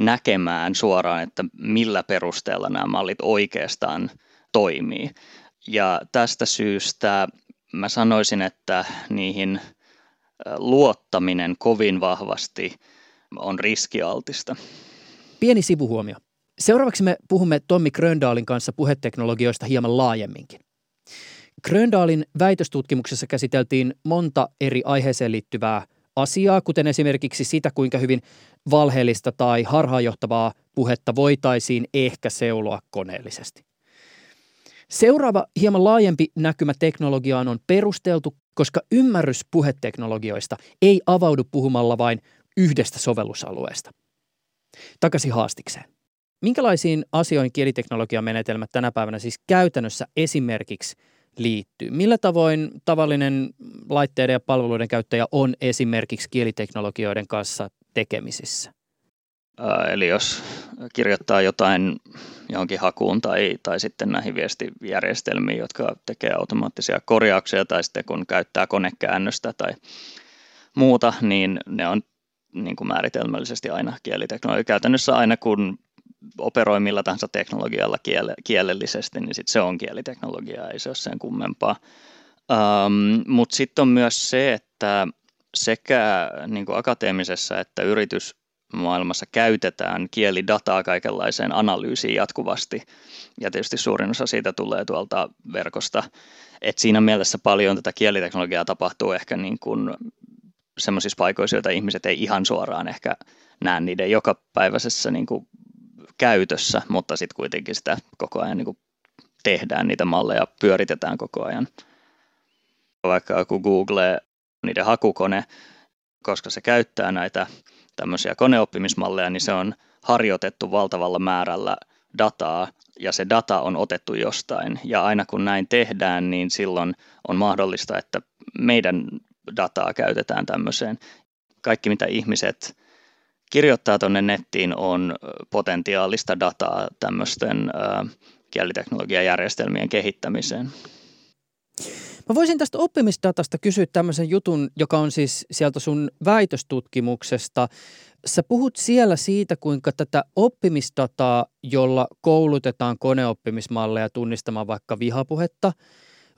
näkemään suoraan, että millä perusteella nämä mallit oikeastaan toimii. Ja tästä syystä mä sanoisin, että niihin luottaminen kovin vahvasti on riskialtista. Pieni sivuhuomio. Seuraavaksi me puhumme Tommi Gröndalin kanssa puheteknologioista hieman laajemminkin. Gröndalin väitöstutkimuksessa käsiteltiin monta eri aiheeseen liittyvää asiaa, kuten esimerkiksi sitä, kuinka hyvin valheellista tai harhaanjohtavaa puhetta voitaisiin ehkä seuloa koneellisesti. Seuraava hieman laajempi näkymä teknologiaan on perusteltu, koska ymmärrys puheteknologioista ei avaudu puhumalla vain yhdestä sovellusalueesta. Takaisin haastikseen. Minkälaisiin asioihin kieliteknologian menetelmät tänä päivänä siis käytännössä esimerkiksi liittyy? Millä tavoin tavallinen laitteiden ja palveluiden käyttäjä on esimerkiksi kieliteknologioiden kanssa tekemisissä? Eli jos kirjoittaa jotain johonkin hakuun tai, tai sitten näihin viestijärjestelmiin, jotka tekee automaattisia korjauksia tai sitten kun käyttää konekäännöstä tai muuta, niin ne on niin kuin määritelmällisesti aina kieliteknologia. Käytännössä aina kun operoi millä tahansa teknologialla kiele, kielellisesti, niin sit se on kieliteknologiaa, ei se ole sen kummempaa. Um, Mutta sitten on myös se, että sekä niin kuin akateemisessa että yritys maailmassa käytetään kielidataa kaikenlaiseen analyysiin jatkuvasti. Ja tietysti suurin osa siitä tulee tuolta verkosta. Et siinä mielessä paljon tätä kieliteknologiaa tapahtuu ehkä niin kuin semmoisissa paikoissa, joita ihmiset ei ihan suoraan ehkä näe niiden jokapäiväisessä niin kuin käytössä, mutta sitten kuitenkin sitä koko ajan niin kuin tehdään, niitä malleja pyöritetään koko ajan. Vaikka kun Google, niiden hakukone, koska se käyttää näitä tämmöisiä koneoppimismalleja, niin se on harjoitettu valtavalla määrällä dataa ja se data on otettu jostain. Ja aina kun näin tehdään, niin silloin on mahdollista, että meidän dataa käytetään tämmöiseen. Kaikki mitä ihmiset kirjoittaa tuonne nettiin on potentiaalista dataa tämmöisten kieliteknologiajärjestelmien kehittämiseen. Mä voisin tästä oppimisdatasta kysyä tämmöisen jutun, joka on siis sieltä sun väitöstutkimuksesta. Sä puhut siellä siitä, kuinka tätä oppimisdataa, jolla koulutetaan koneoppimismalleja tunnistamaan vaikka vihapuhetta,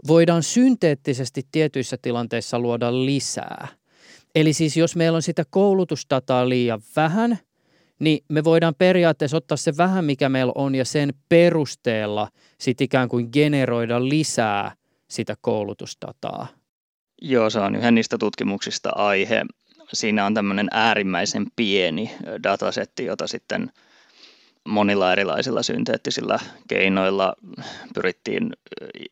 voidaan synteettisesti tietyissä tilanteissa luoda lisää. Eli siis jos meillä on sitä koulutusdataa liian vähän, niin me voidaan periaatteessa ottaa se vähän, mikä meillä on, ja sen perusteella sitten ikään kuin generoida lisää sitä koulutusdataa. Joo, se on yhden niistä tutkimuksista aihe. Siinä on tämmöinen äärimmäisen pieni datasetti, jota sitten monilla erilaisilla synteettisillä keinoilla pyrittiin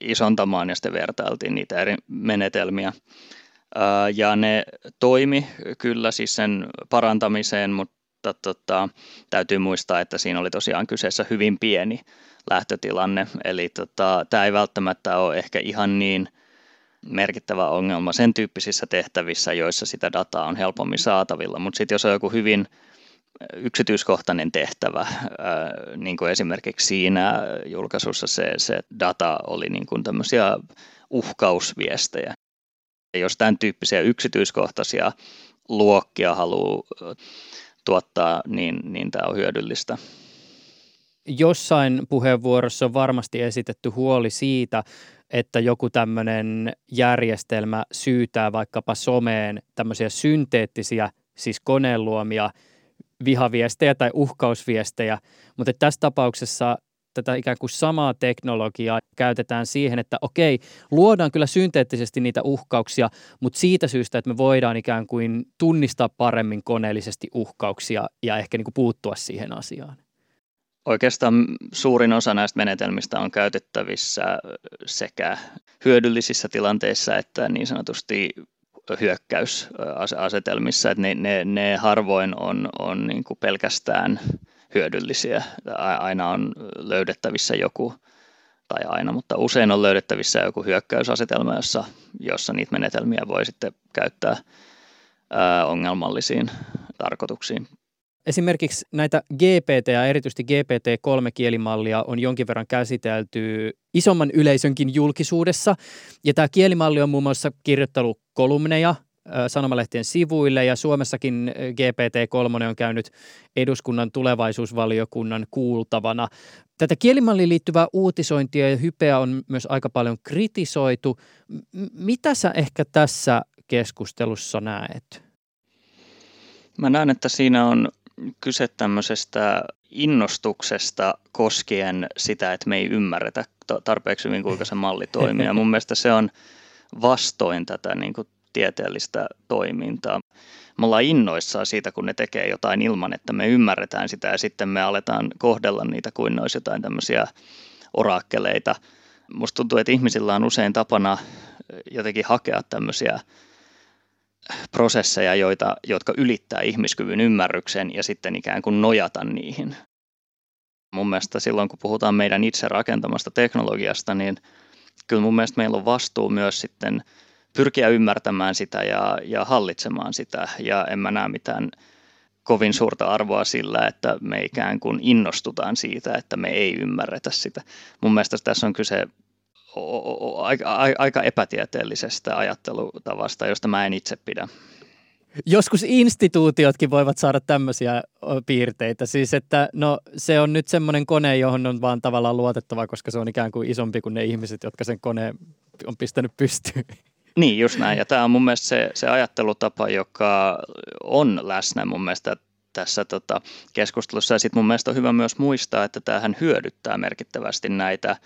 isontamaan ja sitten vertailtiin niitä eri menetelmiä. Ja ne toimi kyllä siis sen parantamiseen, mutta tota, täytyy muistaa, että siinä oli tosiaan kyseessä hyvin pieni lähtötilanne. Eli tota, tämä ei välttämättä ole ehkä ihan niin merkittävä ongelma sen tyyppisissä tehtävissä, joissa sitä dataa on helpommin saatavilla. Mutta sitten jos on joku hyvin yksityiskohtainen tehtävä, niin kuin esimerkiksi siinä julkaisussa se, se data oli niin kuin tämmöisiä uhkausviestejä. Jos tämän tyyppisiä yksityiskohtaisia luokkia haluaa tuottaa, niin, niin tämä on hyödyllistä. Jossain puheenvuorossa on varmasti esitetty huoli siitä, että joku tämmöinen järjestelmä syytää vaikkapa someen tämmöisiä synteettisiä, siis koneen luomia vihaviestejä tai uhkausviestejä, mutta tässä tapauksessa tätä ikään kuin samaa teknologiaa käytetään siihen, että okei, luodaan kyllä synteettisesti niitä uhkauksia, mutta siitä syystä, että me voidaan ikään kuin tunnistaa paremmin koneellisesti uhkauksia ja ehkä niin kuin puuttua siihen asiaan. Oikeastaan suurin osa näistä menetelmistä on käytettävissä sekä hyödyllisissä tilanteissa että niin sanotusti hyökkäysasetelmissa, että ne, ne, ne harvoin on, on niin kuin pelkästään hyödyllisiä. Aina on löydettävissä joku, tai aina, mutta usein on löydettävissä joku hyökkäysasetelma, jossa, jossa niitä menetelmiä voi sitten käyttää ää, ongelmallisiin tarkoituksiin. Esimerkiksi näitä GPT ja erityisesti GPT-3-kielimallia on jonkin verran käsitelty isomman yleisönkin julkisuudessa. Ja tämä kielimalli on muun muassa kirjoittanut kolumneja sanomalehtien sivuille ja Suomessakin GPT-3 on käynyt eduskunnan tulevaisuusvaliokunnan kuultavana. Tätä kielimalliin liittyvää uutisointia ja hypeä on myös aika paljon kritisoitu. Mitä sä ehkä tässä keskustelussa näet? Mä näen, että siinä on kyse tämmöisestä innostuksesta koskien sitä, että me ei ymmärretä tarpeeksi hyvin, kuinka se malli toimii. Ja mun mielestä se on vastoin tätä niin kuin tieteellistä toimintaa. Me ollaan innoissaan siitä, kun ne tekee jotain ilman, että me ymmärretään sitä ja sitten me aletaan kohdella niitä kuin ne olisi jotain tämmöisiä orakkeleita. Musta tuntuu, että ihmisillä on usein tapana jotenkin hakea tämmöisiä prosesseja, joita, jotka ylittää ihmiskyvyn ymmärryksen ja sitten ikään kuin nojata niihin. Mun mielestä silloin, kun puhutaan meidän itse rakentamasta teknologiasta, niin kyllä mun mielestä meillä on vastuu myös sitten pyrkiä ymmärtämään sitä ja, ja hallitsemaan sitä. Ja en mä näe mitään kovin suurta arvoa sillä, että me ikään kuin innostutaan siitä, että me ei ymmärretä sitä. Mun mielestä tässä on kyse aika epätieteellisestä ajattelutavasta, josta mä en itse pidä. Joskus instituutiotkin voivat saada tämmöisiä piirteitä. Siis, että no, se on nyt semmoinen kone, johon on vaan tavallaan luotettava, koska se on ikään kuin isompi kuin ne ihmiset, jotka sen koneen on pistänyt pystyyn. Niin, just näin. Ja tämä on mun mielestä se, se ajattelutapa, joka on läsnä mun mielestä tässä tota, keskustelussa. Ja sitten mun mielestä on hyvä myös muistaa, että tämähän hyödyttää merkittävästi näitä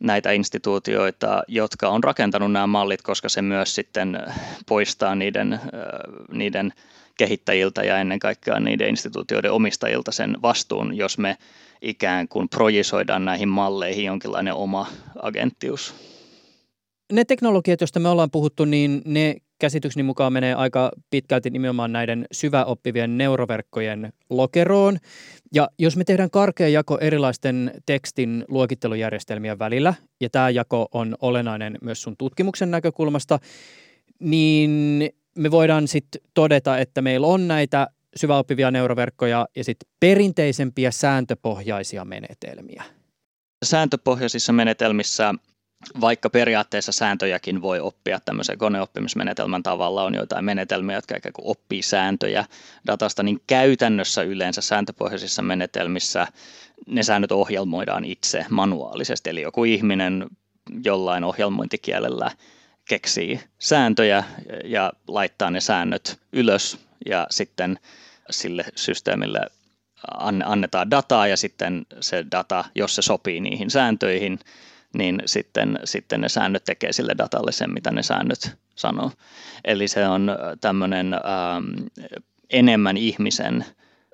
näitä instituutioita, jotka on rakentanut nämä mallit, koska se myös sitten poistaa niiden, niiden kehittäjiltä ja ennen kaikkea niiden instituutioiden omistajilta sen vastuun, jos me ikään kuin projisoidaan näihin malleihin jonkinlainen oma agenttius. Ne teknologiat, joista me ollaan puhuttu, niin ne käsitykseni mukaan menee aika pitkälti nimenomaan näiden syväoppivien neuroverkkojen lokeroon. Ja jos me tehdään karkea jako erilaisten tekstin luokittelujärjestelmien välillä, ja tämä jako on olennainen myös sun tutkimuksen näkökulmasta, niin me voidaan sitten todeta, että meillä on näitä syväoppivia neuroverkkoja ja sitten perinteisempiä sääntöpohjaisia menetelmiä. Sääntöpohjaisissa menetelmissä vaikka periaatteessa sääntöjäkin voi oppia tämmöisen koneoppimismenetelmän tavalla, on joitain menetelmiä, jotka ikään kuin oppii sääntöjä datasta, niin käytännössä yleensä sääntöpohjaisissa menetelmissä ne säännöt ohjelmoidaan itse manuaalisesti, eli joku ihminen jollain ohjelmointikielellä keksii sääntöjä ja laittaa ne säännöt ylös ja sitten sille systeemille annetaan dataa ja sitten se data, jos se sopii niihin sääntöihin, niin sitten, sitten ne säännöt tekee sille datalle sen, mitä ne säännöt sanoo. Eli se on tämmöinen ähm, enemmän ihmisen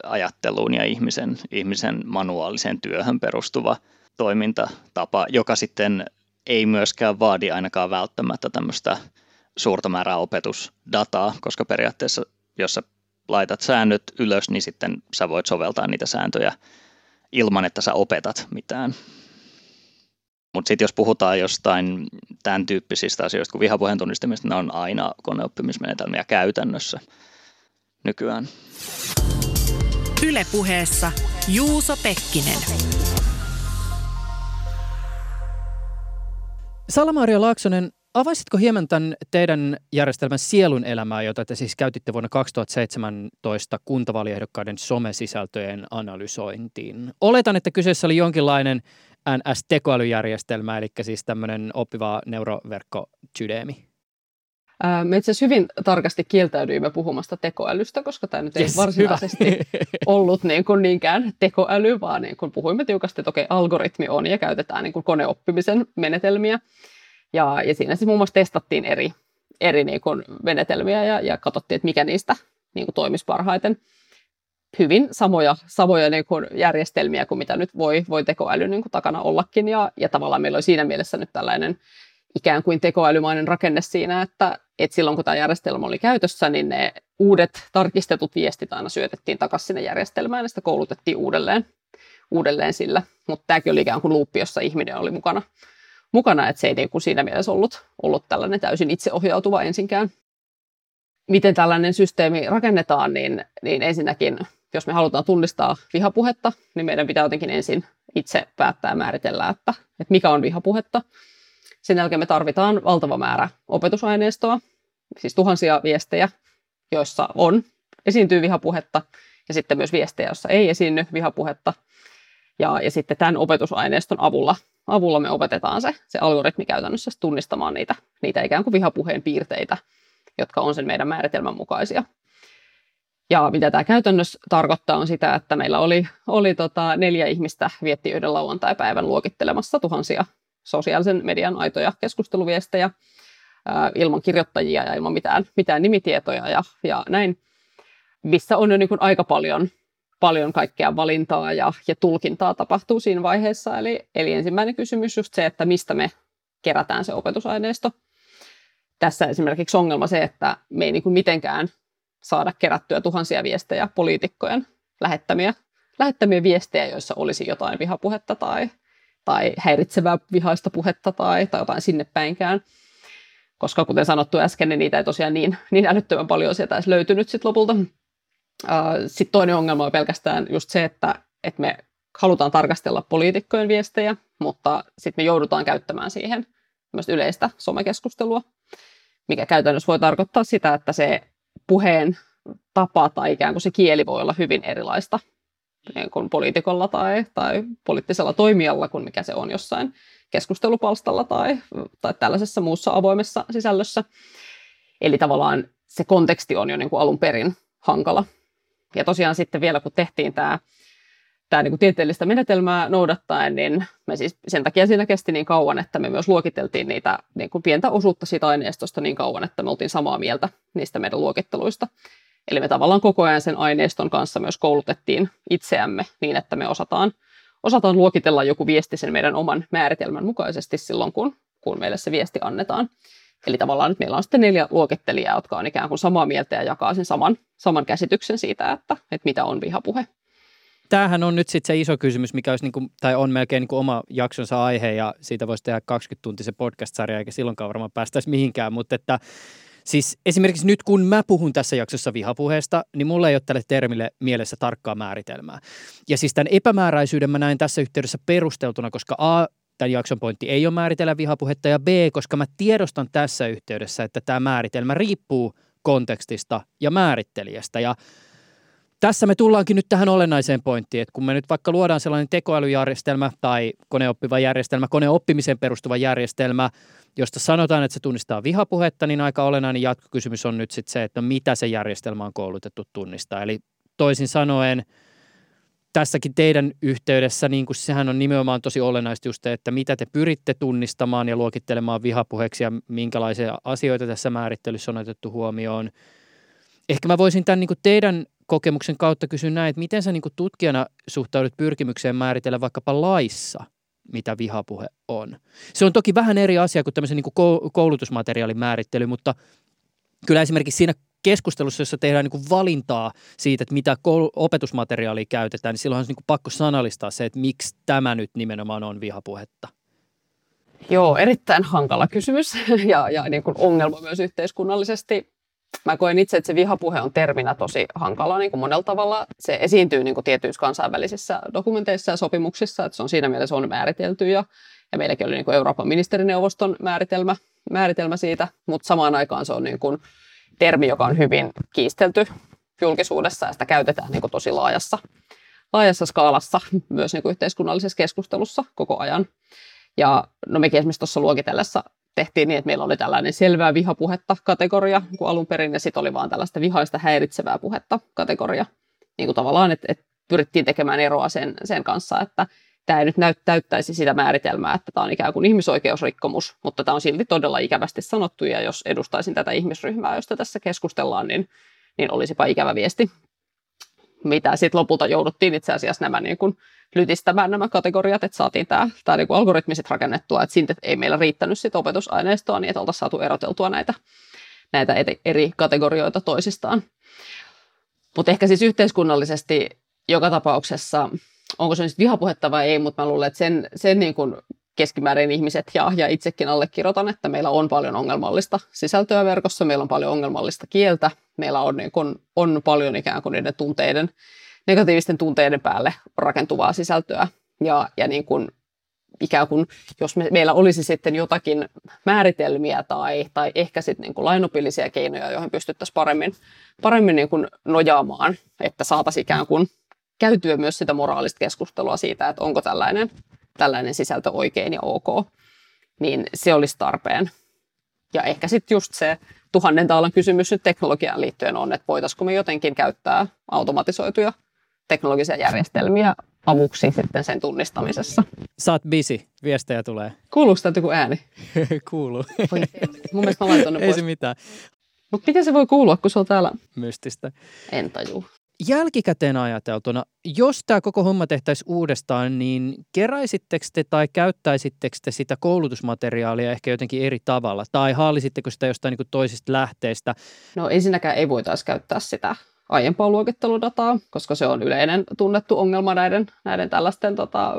ajatteluun ja ihmisen, ihmisen manuaaliseen työhön perustuva toimintatapa, joka sitten ei myöskään vaadi ainakaan välttämättä tämmöistä suurta määrää opetusdataa, koska periaatteessa jos sä laitat säännöt ylös, niin sitten sä voit soveltaa niitä sääntöjä ilman, että sä opetat mitään. Mutta sitten jos puhutaan jostain tämän tyyppisistä asioista kuin vihapuheen tunnistamista, ne on aina koneoppimismenetelmiä käytännössä nykyään. Ylepuheessa Juuso Pekkinen. Salamaria Laaksonen, avaisitko hieman tämän teidän järjestelmän sielun elämää, jota te siis käytitte vuonna 2017 kuntavaaliehdokkaiden somesisältöjen analysointiin? Oletan, että kyseessä oli jonkinlainen NS-tekoälyjärjestelmä, eli siis tämmöinen oppiva neuroverkko Tydemi. Me itse asiassa hyvin tarkasti kieltäydyimme puhumasta tekoälystä, koska tämä nyt ei yes, varsinaisesti hyvä. ollut niin kuin niinkään tekoäly, vaan niin kuin puhuimme tiukasti, että okei, algoritmi on ja käytetään niin kuin koneoppimisen menetelmiä. Ja, ja siinä siis muun muassa testattiin eri, eri niin kuin menetelmiä ja, ja katsottiin, että mikä niistä niin kuin toimisi parhaiten hyvin samoja, samoja niin kuin järjestelmiä kuin mitä nyt voi, voi tekoäly niin kuin takana ollakin. Ja, ja tavallaan meillä oli siinä mielessä nyt tällainen ikään kuin tekoälymainen rakenne siinä, että, että silloin kun tämä järjestelmä oli käytössä, niin ne uudet tarkistetut viestit aina syötettiin takaisin sinne järjestelmään ja sitä koulutettiin uudelleen, uudelleen sillä. Mutta tämäkin oli ikään kuin luuppi, jossa ihminen oli mukana, mukana että se ei niin kuin siinä mielessä ollut, ollut tällainen täysin itseohjautuva ensinkään. Miten tällainen systeemi rakennetaan, niin, niin ensinnäkin jos me halutaan tunnistaa vihapuhetta, niin meidän pitää jotenkin ensin itse päättää määritellä, että, että mikä on vihapuhetta. Sen jälkeen me tarvitaan valtava määrä opetusaineistoa, siis tuhansia viestejä, joissa on, esiintyy vihapuhetta, ja sitten myös viestejä, joissa ei esiinny vihapuhetta. Ja, ja sitten tämän opetusaineiston avulla, avulla me opetetaan se, se algoritmi käytännössä tunnistamaan niitä, niitä ikään kuin vihapuheen piirteitä, jotka on sen meidän määritelmän mukaisia. Ja mitä tämä käytännössä tarkoittaa on sitä, että meillä oli, oli tota neljä ihmistä vietti yhden lauantai-päivän luokittelemassa tuhansia sosiaalisen median aitoja keskusteluviestejä ää, ilman kirjoittajia ja ilman mitään, mitään nimitietoja ja, ja näin, missä on jo niin kuin aika paljon, paljon kaikkea valintaa ja, ja tulkintaa tapahtuu siinä vaiheessa. Eli, eli ensimmäinen kysymys just se, että mistä me kerätään se opetusaineisto. Tässä esimerkiksi ongelma se, että me ei niin kuin mitenkään saada kerättyä tuhansia viestejä poliitikkojen lähettämiä, lähettämiä viestejä, joissa olisi jotain vihapuhetta tai, tai häiritsevää vihaista puhetta tai, tai jotain sinne päinkään. Koska kuten sanottu äsken, niin niitä ei tosiaan niin, niin älyttömän paljon sieltä edes löytynyt sit lopulta. Sitten toinen ongelma on pelkästään just se, että, että me halutaan tarkastella poliitikkojen viestejä, mutta sitten me joudutaan käyttämään siihen myös yleistä somekeskustelua, mikä käytännössä voi tarkoittaa sitä, että se puheen tapa tai ikään kuin se kieli voi olla hyvin erilaista niin kuin poliitikolla tai, tai poliittisella toimijalla kuin mikä se on jossain keskustelupalstalla tai, tai tällaisessa muussa avoimessa sisällössä. Eli tavallaan se konteksti on jo niin kuin alun perin hankala. Ja tosiaan sitten vielä kun tehtiin tämä, tämä niin kuin tieteellistä menetelmää noudattaen, niin me siis sen takia siinä kesti niin kauan, että me myös luokiteltiin niitä niin kuin pientä osuutta siitä aineistosta niin kauan, että me oltiin samaa mieltä niistä meidän luokitteluista. Eli me tavallaan koko ajan sen aineiston kanssa myös koulutettiin itseämme niin, että me osataan, osataan luokitella joku viesti sen meidän oman määritelmän mukaisesti silloin, kun, kun meille se viesti annetaan. Eli tavallaan nyt meillä on sitten neljä luokittelijaa, jotka on ikään kuin samaa mieltä ja jakaa sen saman, saman käsityksen siitä, että, että mitä on vihapuhe. Tämähän on nyt sitten se iso kysymys, mikä olisi niinku, tai on melkein niinku oma jaksonsa aihe ja siitä voisi tehdä 20-tuntisen podcast-sarja eikä silloinkaan varmaan päästäisi mihinkään, mutta että Siis esimerkiksi nyt kun mä puhun tässä jaksossa vihapuheesta, niin mulla ei ole tälle termille mielessä tarkkaa määritelmää. Ja siis tämän epämääräisyyden mä näen tässä yhteydessä perusteltuna, koska A, tämän jakson pointti ei ole määritellä vihapuhetta, ja B, koska mä tiedostan tässä yhteydessä, että tämä määritelmä riippuu kontekstista ja määrittelijästä. Ja tässä me tullaankin nyt tähän olennaiseen pointtiin, että kun me nyt vaikka luodaan sellainen tekoälyjärjestelmä tai koneoppiva järjestelmä, koneoppimiseen perustuva järjestelmä, josta sanotaan, että se tunnistaa vihapuhetta, niin aika olennainen jatkokysymys on nyt sitten se, että no mitä se järjestelmä on koulutettu tunnistaa. Eli toisin sanoen tässäkin teidän yhteydessä, niin kuin sehän on nimenomaan tosi olennaista just että mitä te pyritte tunnistamaan ja luokittelemaan vihapuheeksi ja minkälaisia asioita tässä määrittelyssä on otettu huomioon. Ehkä mä voisin tämän niin kuin teidän kokemuksen kautta kysyä näin, että miten sä niin tutkijana suhtaudut pyrkimykseen määritellä vaikkapa laissa, mitä vihapuhe on. Se on toki vähän eri asia kuin tämmöisen niin koulutusmateriaalin määrittely, mutta kyllä esimerkiksi siinä keskustelussa, jossa tehdään niin valintaa siitä, että mitä opetusmateriaalia käytetään, niin silloin on niin pakko sanallistaa se, että miksi tämä nyt nimenomaan on vihapuhetta. Joo, erittäin hankala kysymys ja, ja niin kuin ongelma myös yhteiskunnallisesti. Mä koen itse, että se vihapuhe on terminä tosi hankala niin kuin monella tavalla. Se esiintyy niin kuin tietyissä kansainvälisissä dokumenteissa ja sopimuksissa, että se on siinä mielessä on määritelty ja, ja meilläkin oli niin kuin Euroopan ministerineuvoston määritelmä, määritelmä siitä, mutta samaan aikaan se on niin kuin termi, joka on hyvin kiistelty julkisuudessa ja sitä käytetään niin kuin tosi laajassa, laajassa skaalassa myös niin kuin yhteiskunnallisessa keskustelussa koko ajan. Ja no mekin esimerkiksi tuossa luokitellessa tehtiin niin, että meillä oli tällainen selvää vihapuhetta kategoria kuin alun perin, ja sitten oli vaan tällaista vihaista häiritsevää puhetta kategoria. Niin kuin tavallaan, että, että pyrittiin tekemään eroa sen, sen kanssa, että tämä ei nyt näyt, täyttäisi sitä määritelmää, että tämä on ikään kuin ihmisoikeusrikkomus, mutta tämä on silti todella ikävästi sanottu, ja jos edustaisin tätä ihmisryhmää, josta tässä keskustellaan, niin, niin olisipa ikävä viesti. Mitä sitten lopulta jouduttiin itse asiassa nämä niin kuin lytistämään nämä kategoriat, että saatiin tämä, tämä niin algoritmi sit rakennettua, että siitä ei meillä riittänyt sit opetusaineistoa niin, että oltaisiin saatu eroteltua näitä, näitä eri kategorioita toisistaan. Mutta ehkä siis yhteiskunnallisesti joka tapauksessa, onko se nyt vihapuhetta vai ei, mutta mä luulen, että sen, sen niin kuin keskimäärin ihmiset ja, ja itsekin allekirjoitan, että meillä on paljon ongelmallista sisältöä verkossa, meillä on paljon ongelmallista kieltä, meillä on, niin kuin, on paljon ikään kuin niiden tunteiden negatiivisten tunteiden päälle rakentuvaa sisältöä. Ja, ja niin kuin, ikään kuin, jos me, meillä olisi sitten jotakin määritelmiä tai, tai ehkä sitten niin kuin lainopillisia keinoja, joihin pystyttäisiin paremmin, paremmin niin kuin nojaamaan, että saataisiin ikään kuin käytyä myös sitä moraalista keskustelua siitä, että onko tällainen, tällainen sisältö oikein ja ok, niin se olisi tarpeen. Ja ehkä sitten just se tuhannen taalan kysymys nyt teknologiaan liittyen on, että voitaisiinko me jotenkin käyttää automatisoituja teknologisia järjestelmiä avuksi sitten sen tunnistamisessa. Saat busy, viestejä tulee. Kuuluuko tämä joku ääni? Kuuluu. Mun mielestä mä laitan ne pois. Ei se mitään. Mutta miten se voi kuulua, kun se on täällä? Mystistä. En tajua. Jälkikäteen ajateltuna, jos tämä koko homma tehtäisiin uudestaan, niin keräisittekö te tai käyttäisittekö te sitä koulutusmateriaalia ehkä jotenkin eri tavalla? Tai haalisitteko sitä jostain niin toisista lähteistä? No ensinnäkään ei voitaisiin käyttää sitä aiempaa luokitteludataa, koska se on yleinen tunnettu ongelma näiden, näiden tällaisten tota,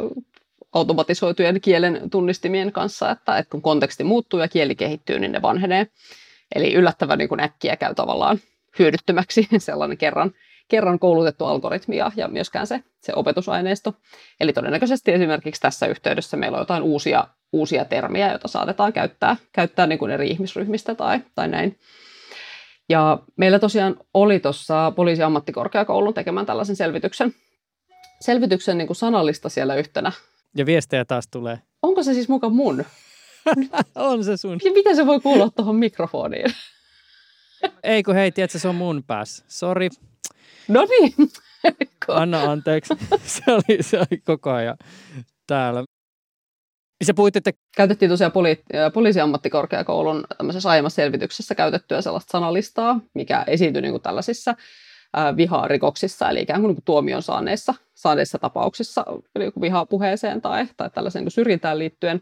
automatisoitujen kielen tunnistimien kanssa, että, että kun konteksti muuttuu ja kieli kehittyy, niin ne vanhenee. Eli yllättävän niin äkkiä käy tavallaan hyödyttömäksi sellainen kerran, kerran koulutettu algoritmi ja, myöskään se, se opetusaineisto. Eli todennäköisesti esimerkiksi tässä yhteydessä meillä on jotain uusia, uusia termiä, joita saatetaan käyttää, käyttää niin kuin eri ihmisryhmistä tai, tai näin. Ja meillä tosiaan oli tuossa poliisiammattikorkeakoulun tekemään tällaisen selvityksen, selvityksen niin kuin sanallista siellä yhtenä. Ja viestejä taas tulee. Onko se siis muka mun? on se sun. Miten se voi kuulla tuohon mikrofoniin? Ei kun hei, tiedätkö, se on mun päässä. Sori. No niin. Anna anteeksi. se, oli, se oli koko ajan täällä. Se puhuit, että... Käytettiin tosiaan poli- poliisiammattikorkeakoulun aiemmassa selvityksessä käytettyä sellaista sanalistaa, mikä esiintyi niin kuin tällaisissa viharikoksissa, eli ikään kuin, niin kuin tuomion saaneissa, saaneissa tapauksissa eli vihapuheeseen tai, tai tällaiseen niin syrjintään liittyen.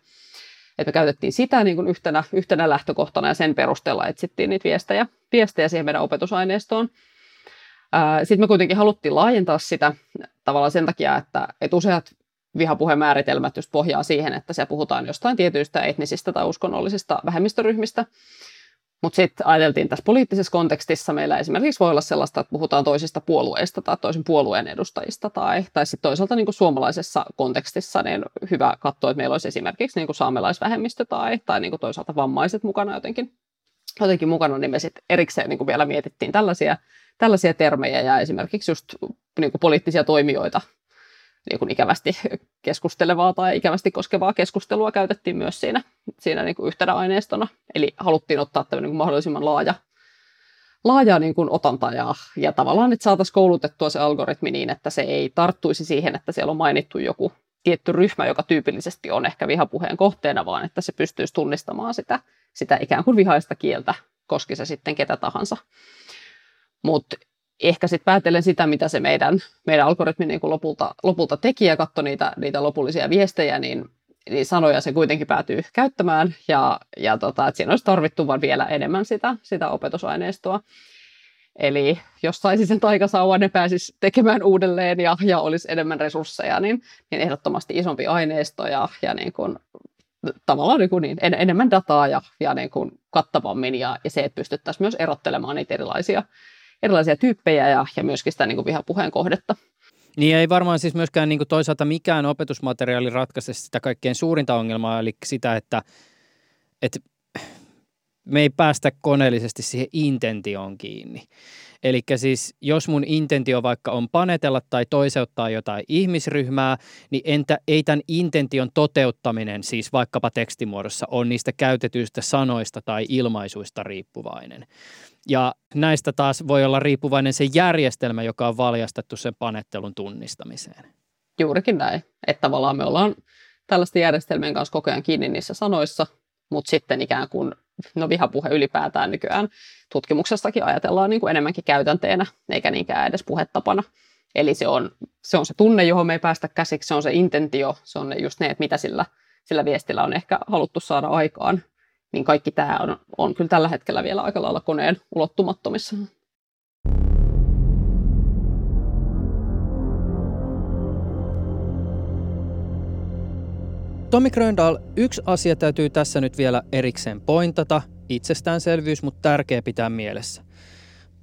Että me käytettiin sitä niin kuin yhtenä, yhtenä lähtökohtana ja sen perusteella etsittiin niitä viestejä, viestejä siihen meidän opetusaineistoon. Sitten me kuitenkin haluttiin laajentaa sitä tavallaan sen takia, että, että useat vihapuheen määritelmät just pohjaa siihen, että siellä puhutaan jostain tietyistä etnisistä tai uskonnollisista vähemmistöryhmistä. Mutta sitten ajateltiin tässä poliittisessa kontekstissa meillä esimerkiksi voi olla sellaista, että puhutaan toisista puolueista tai toisen puolueen edustajista tai, tai sitten toisaalta niin suomalaisessa kontekstissa niin hyvä katsoa, että meillä olisi esimerkiksi niin saamelaisvähemmistö tai, tai niin toisaalta vammaiset mukana jotenkin, jotenkin mukana, niin me sitten erikseen niin vielä mietittiin tällaisia, tällaisia termejä ja esimerkiksi just niin kuin poliittisia toimijoita niin kuin ikävästi keskustelevaa tai ikävästi koskevaa keskustelua käytettiin myös siinä, siinä niin kuin yhtenä aineistona. Eli haluttiin ottaa tämmöinen niin mahdollisimman laaja, laaja niin kuin otanta ja, ja tavallaan, että saataisiin koulutettua se algoritmi niin, että se ei tarttuisi siihen, että siellä on mainittu joku tietty ryhmä, joka tyypillisesti on ehkä vihapuheen kohteena, vaan että se pystyisi tunnistamaan sitä, sitä ikään kuin vihaista kieltä, koski se sitten ketä tahansa. Mutta ehkä sitten päätellen sitä, mitä se meidän, meidän algoritmi niin kuin lopulta, lopulta teki ja katsoi niitä, niitä lopullisia viestejä, niin, niin sanoja se kuitenkin päätyy käyttämään ja, ja tota, että siinä olisi tarvittu vaan vielä enemmän sitä, sitä opetusaineistoa. Eli jos saisi sen taikasauvan ja pääsisi tekemään uudelleen ja, ja olisi enemmän resursseja, niin, niin ehdottomasti isompi aineisto ja, ja niin kuin, tavallaan niin kuin niin, en, enemmän dataa ja, ja niin kuin kattavammin ja, ja se, että pystyttäisiin myös erottelemaan niitä erilaisia erilaisia tyyppejä ja, ja myöskin sitä niin kuin vihapuheen kohdetta. Niin ei varmaan siis myöskään niin kuin toisaalta mikään opetusmateriaali ratkaise sitä kaikkein suurinta ongelmaa, eli sitä, että, että me ei päästä koneellisesti siihen intentioon kiinni. Eli siis jos mun intentio vaikka on panetella tai toiseuttaa jotain ihmisryhmää, niin entä ei tämän intention toteuttaminen siis vaikkapa tekstimuodossa on niistä käytetyistä sanoista tai ilmaisuista riippuvainen. Ja näistä taas voi olla riippuvainen se järjestelmä, joka on valjastettu sen panettelun tunnistamiseen. Juurikin näin. Että tavallaan me ollaan tällaisten järjestelmien kanssa koko ajan kiinni niissä sanoissa, mutta sitten ikään kuin no vihapuhe ylipäätään nykyään tutkimuksessakin ajatellaan niin kuin enemmänkin käytänteenä, eikä niinkään edes puhetapana. Eli se on, se on se tunne, johon me ei päästä käsiksi, se on se intentio, se on just ne, että mitä sillä, sillä viestillä on ehkä haluttu saada aikaan. Niin kaikki tämä on, on kyllä tällä hetkellä vielä aika lailla koneen ulottumattomissa. Tommi Gröndal, yksi asia täytyy tässä nyt vielä erikseen pointata. Itsestäänselvyys, mutta tärkeä pitää mielessä.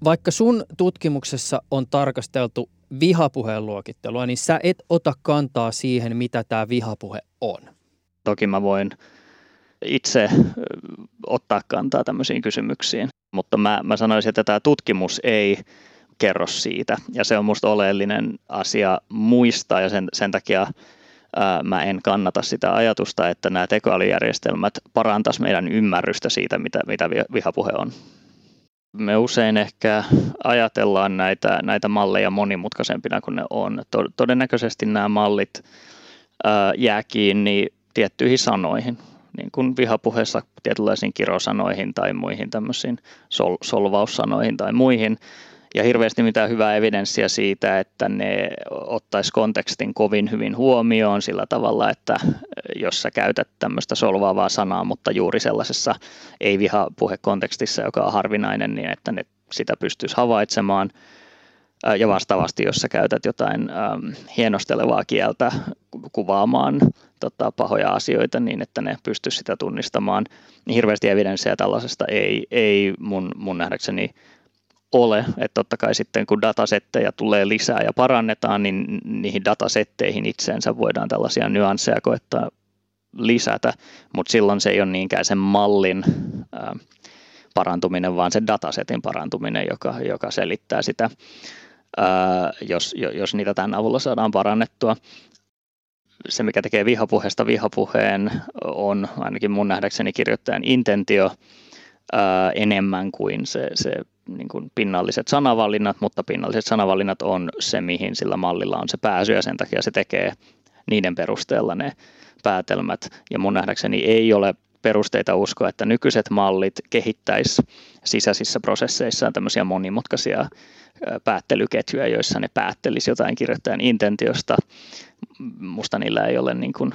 Vaikka sun tutkimuksessa on tarkasteltu vihapuheen luokittelua, niin sä et ota kantaa siihen, mitä tämä vihapuhe on. Toki mä voin itse ottaa kantaa tämmöisiin kysymyksiin, mutta mä, mä sanoisin, että tämä tutkimus ei kerro siitä. Ja se on musta oleellinen asia muistaa ja sen, sen takia mä en kannata sitä ajatusta, että nämä tekoälyjärjestelmät parantaisi meidän ymmärrystä siitä, mitä, mitä vihapuhe on. Me usein ehkä ajatellaan näitä, näitä malleja monimutkaisempina kuin ne on. Todennäköisesti nämä mallit jää kiinni tiettyihin sanoihin, niin kuin vihapuheessa tietynlaisiin kirosanoihin tai muihin tämmöisiin sol- solvaussanoihin tai muihin, ja hirveästi mitään hyvää evidenssiä siitä, että ne ottaisi kontekstin kovin hyvin huomioon sillä tavalla, että jos sä käytät tämmöistä solvaavaa sanaa, mutta juuri sellaisessa ei-vihapuhekontekstissa, joka on harvinainen, niin että ne sitä pystyisi havaitsemaan. Ja vastaavasti, jos sä käytät jotain ähm, hienostelevaa kieltä kuvaamaan tota, pahoja asioita niin, että ne pystyisi sitä tunnistamaan, niin hirveästi evidenssiä tällaisesta ei, ei mun, mun nähdäkseni ole. Että totta kai sitten kun datasetteja tulee lisää ja parannetaan, niin niihin datasetteihin itseensä voidaan tällaisia nyansseja koettaa lisätä, mutta silloin se ei ole niinkään sen mallin ää, parantuminen, vaan sen datasetin parantuminen, joka, joka selittää sitä, ää, jos, jos niitä tämän avulla saadaan parannettua. Se, mikä tekee vihapuheesta vihapuheen, on ainakin mun nähdäkseni kirjoittajan intentio ää, enemmän kuin se, se niin kuin pinnalliset sanavalinnat, mutta pinnalliset sanavalinnat on se, mihin sillä mallilla on se pääsy ja sen takia se tekee niiden perusteella ne päätelmät. Ja mun nähdäkseni ei ole perusteita uskoa, että nykyiset mallit kehittäisi sisäisissä prosesseissaan tämmöisiä monimutkaisia päättelyketjuja, joissa ne päättelisi jotain kirjoittajan intentiosta. Musta niillä ei ole niin kuin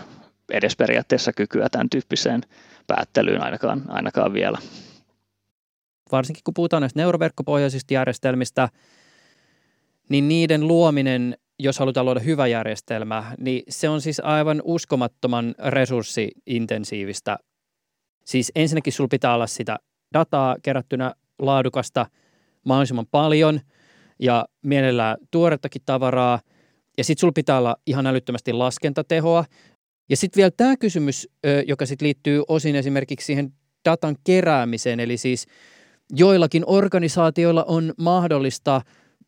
edes periaatteessa kykyä tämän tyyppiseen päättelyyn ainakaan, ainakaan vielä. Varsinkin kun puhutaan näistä neuroverkkopohjaisista järjestelmistä, niin niiden luominen, jos halutaan luoda hyvä järjestelmä, niin se on siis aivan uskomattoman resurssiintensiivistä. Siis ensinnäkin sulla pitää olla sitä dataa kerättynä laadukasta mahdollisimman paljon ja mielellään tuorettakin tavaraa. Ja sitten sulla pitää olla ihan älyttömästi laskentatehoa. Ja sitten vielä tämä kysymys, joka sitten liittyy osin esimerkiksi siihen datan keräämiseen, eli siis joillakin organisaatioilla on mahdollista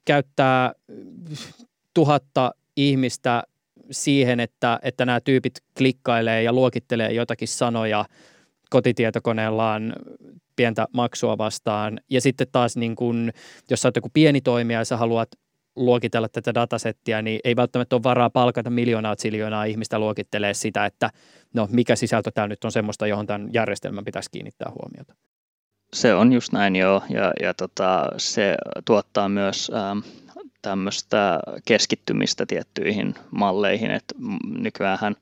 käyttää tuhatta ihmistä siihen, että, että nämä tyypit klikkailee ja luokittelee jotakin sanoja kotitietokoneellaan pientä maksua vastaan. Ja sitten taas, niin kun, jos sä oot joku pieni toimija ja sä haluat luokitella tätä datasettia, niin ei välttämättä ole varaa palkata miljoonaa siljoonaa ihmistä luokittelee sitä, että no mikä sisältö täällä nyt on semmoista, johon tämän järjestelmän pitäisi kiinnittää huomiota. Se on just näin joo, ja, ja tota, se tuottaa myös ähm, tämmöistä keskittymistä tiettyihin malleihin, että nykyään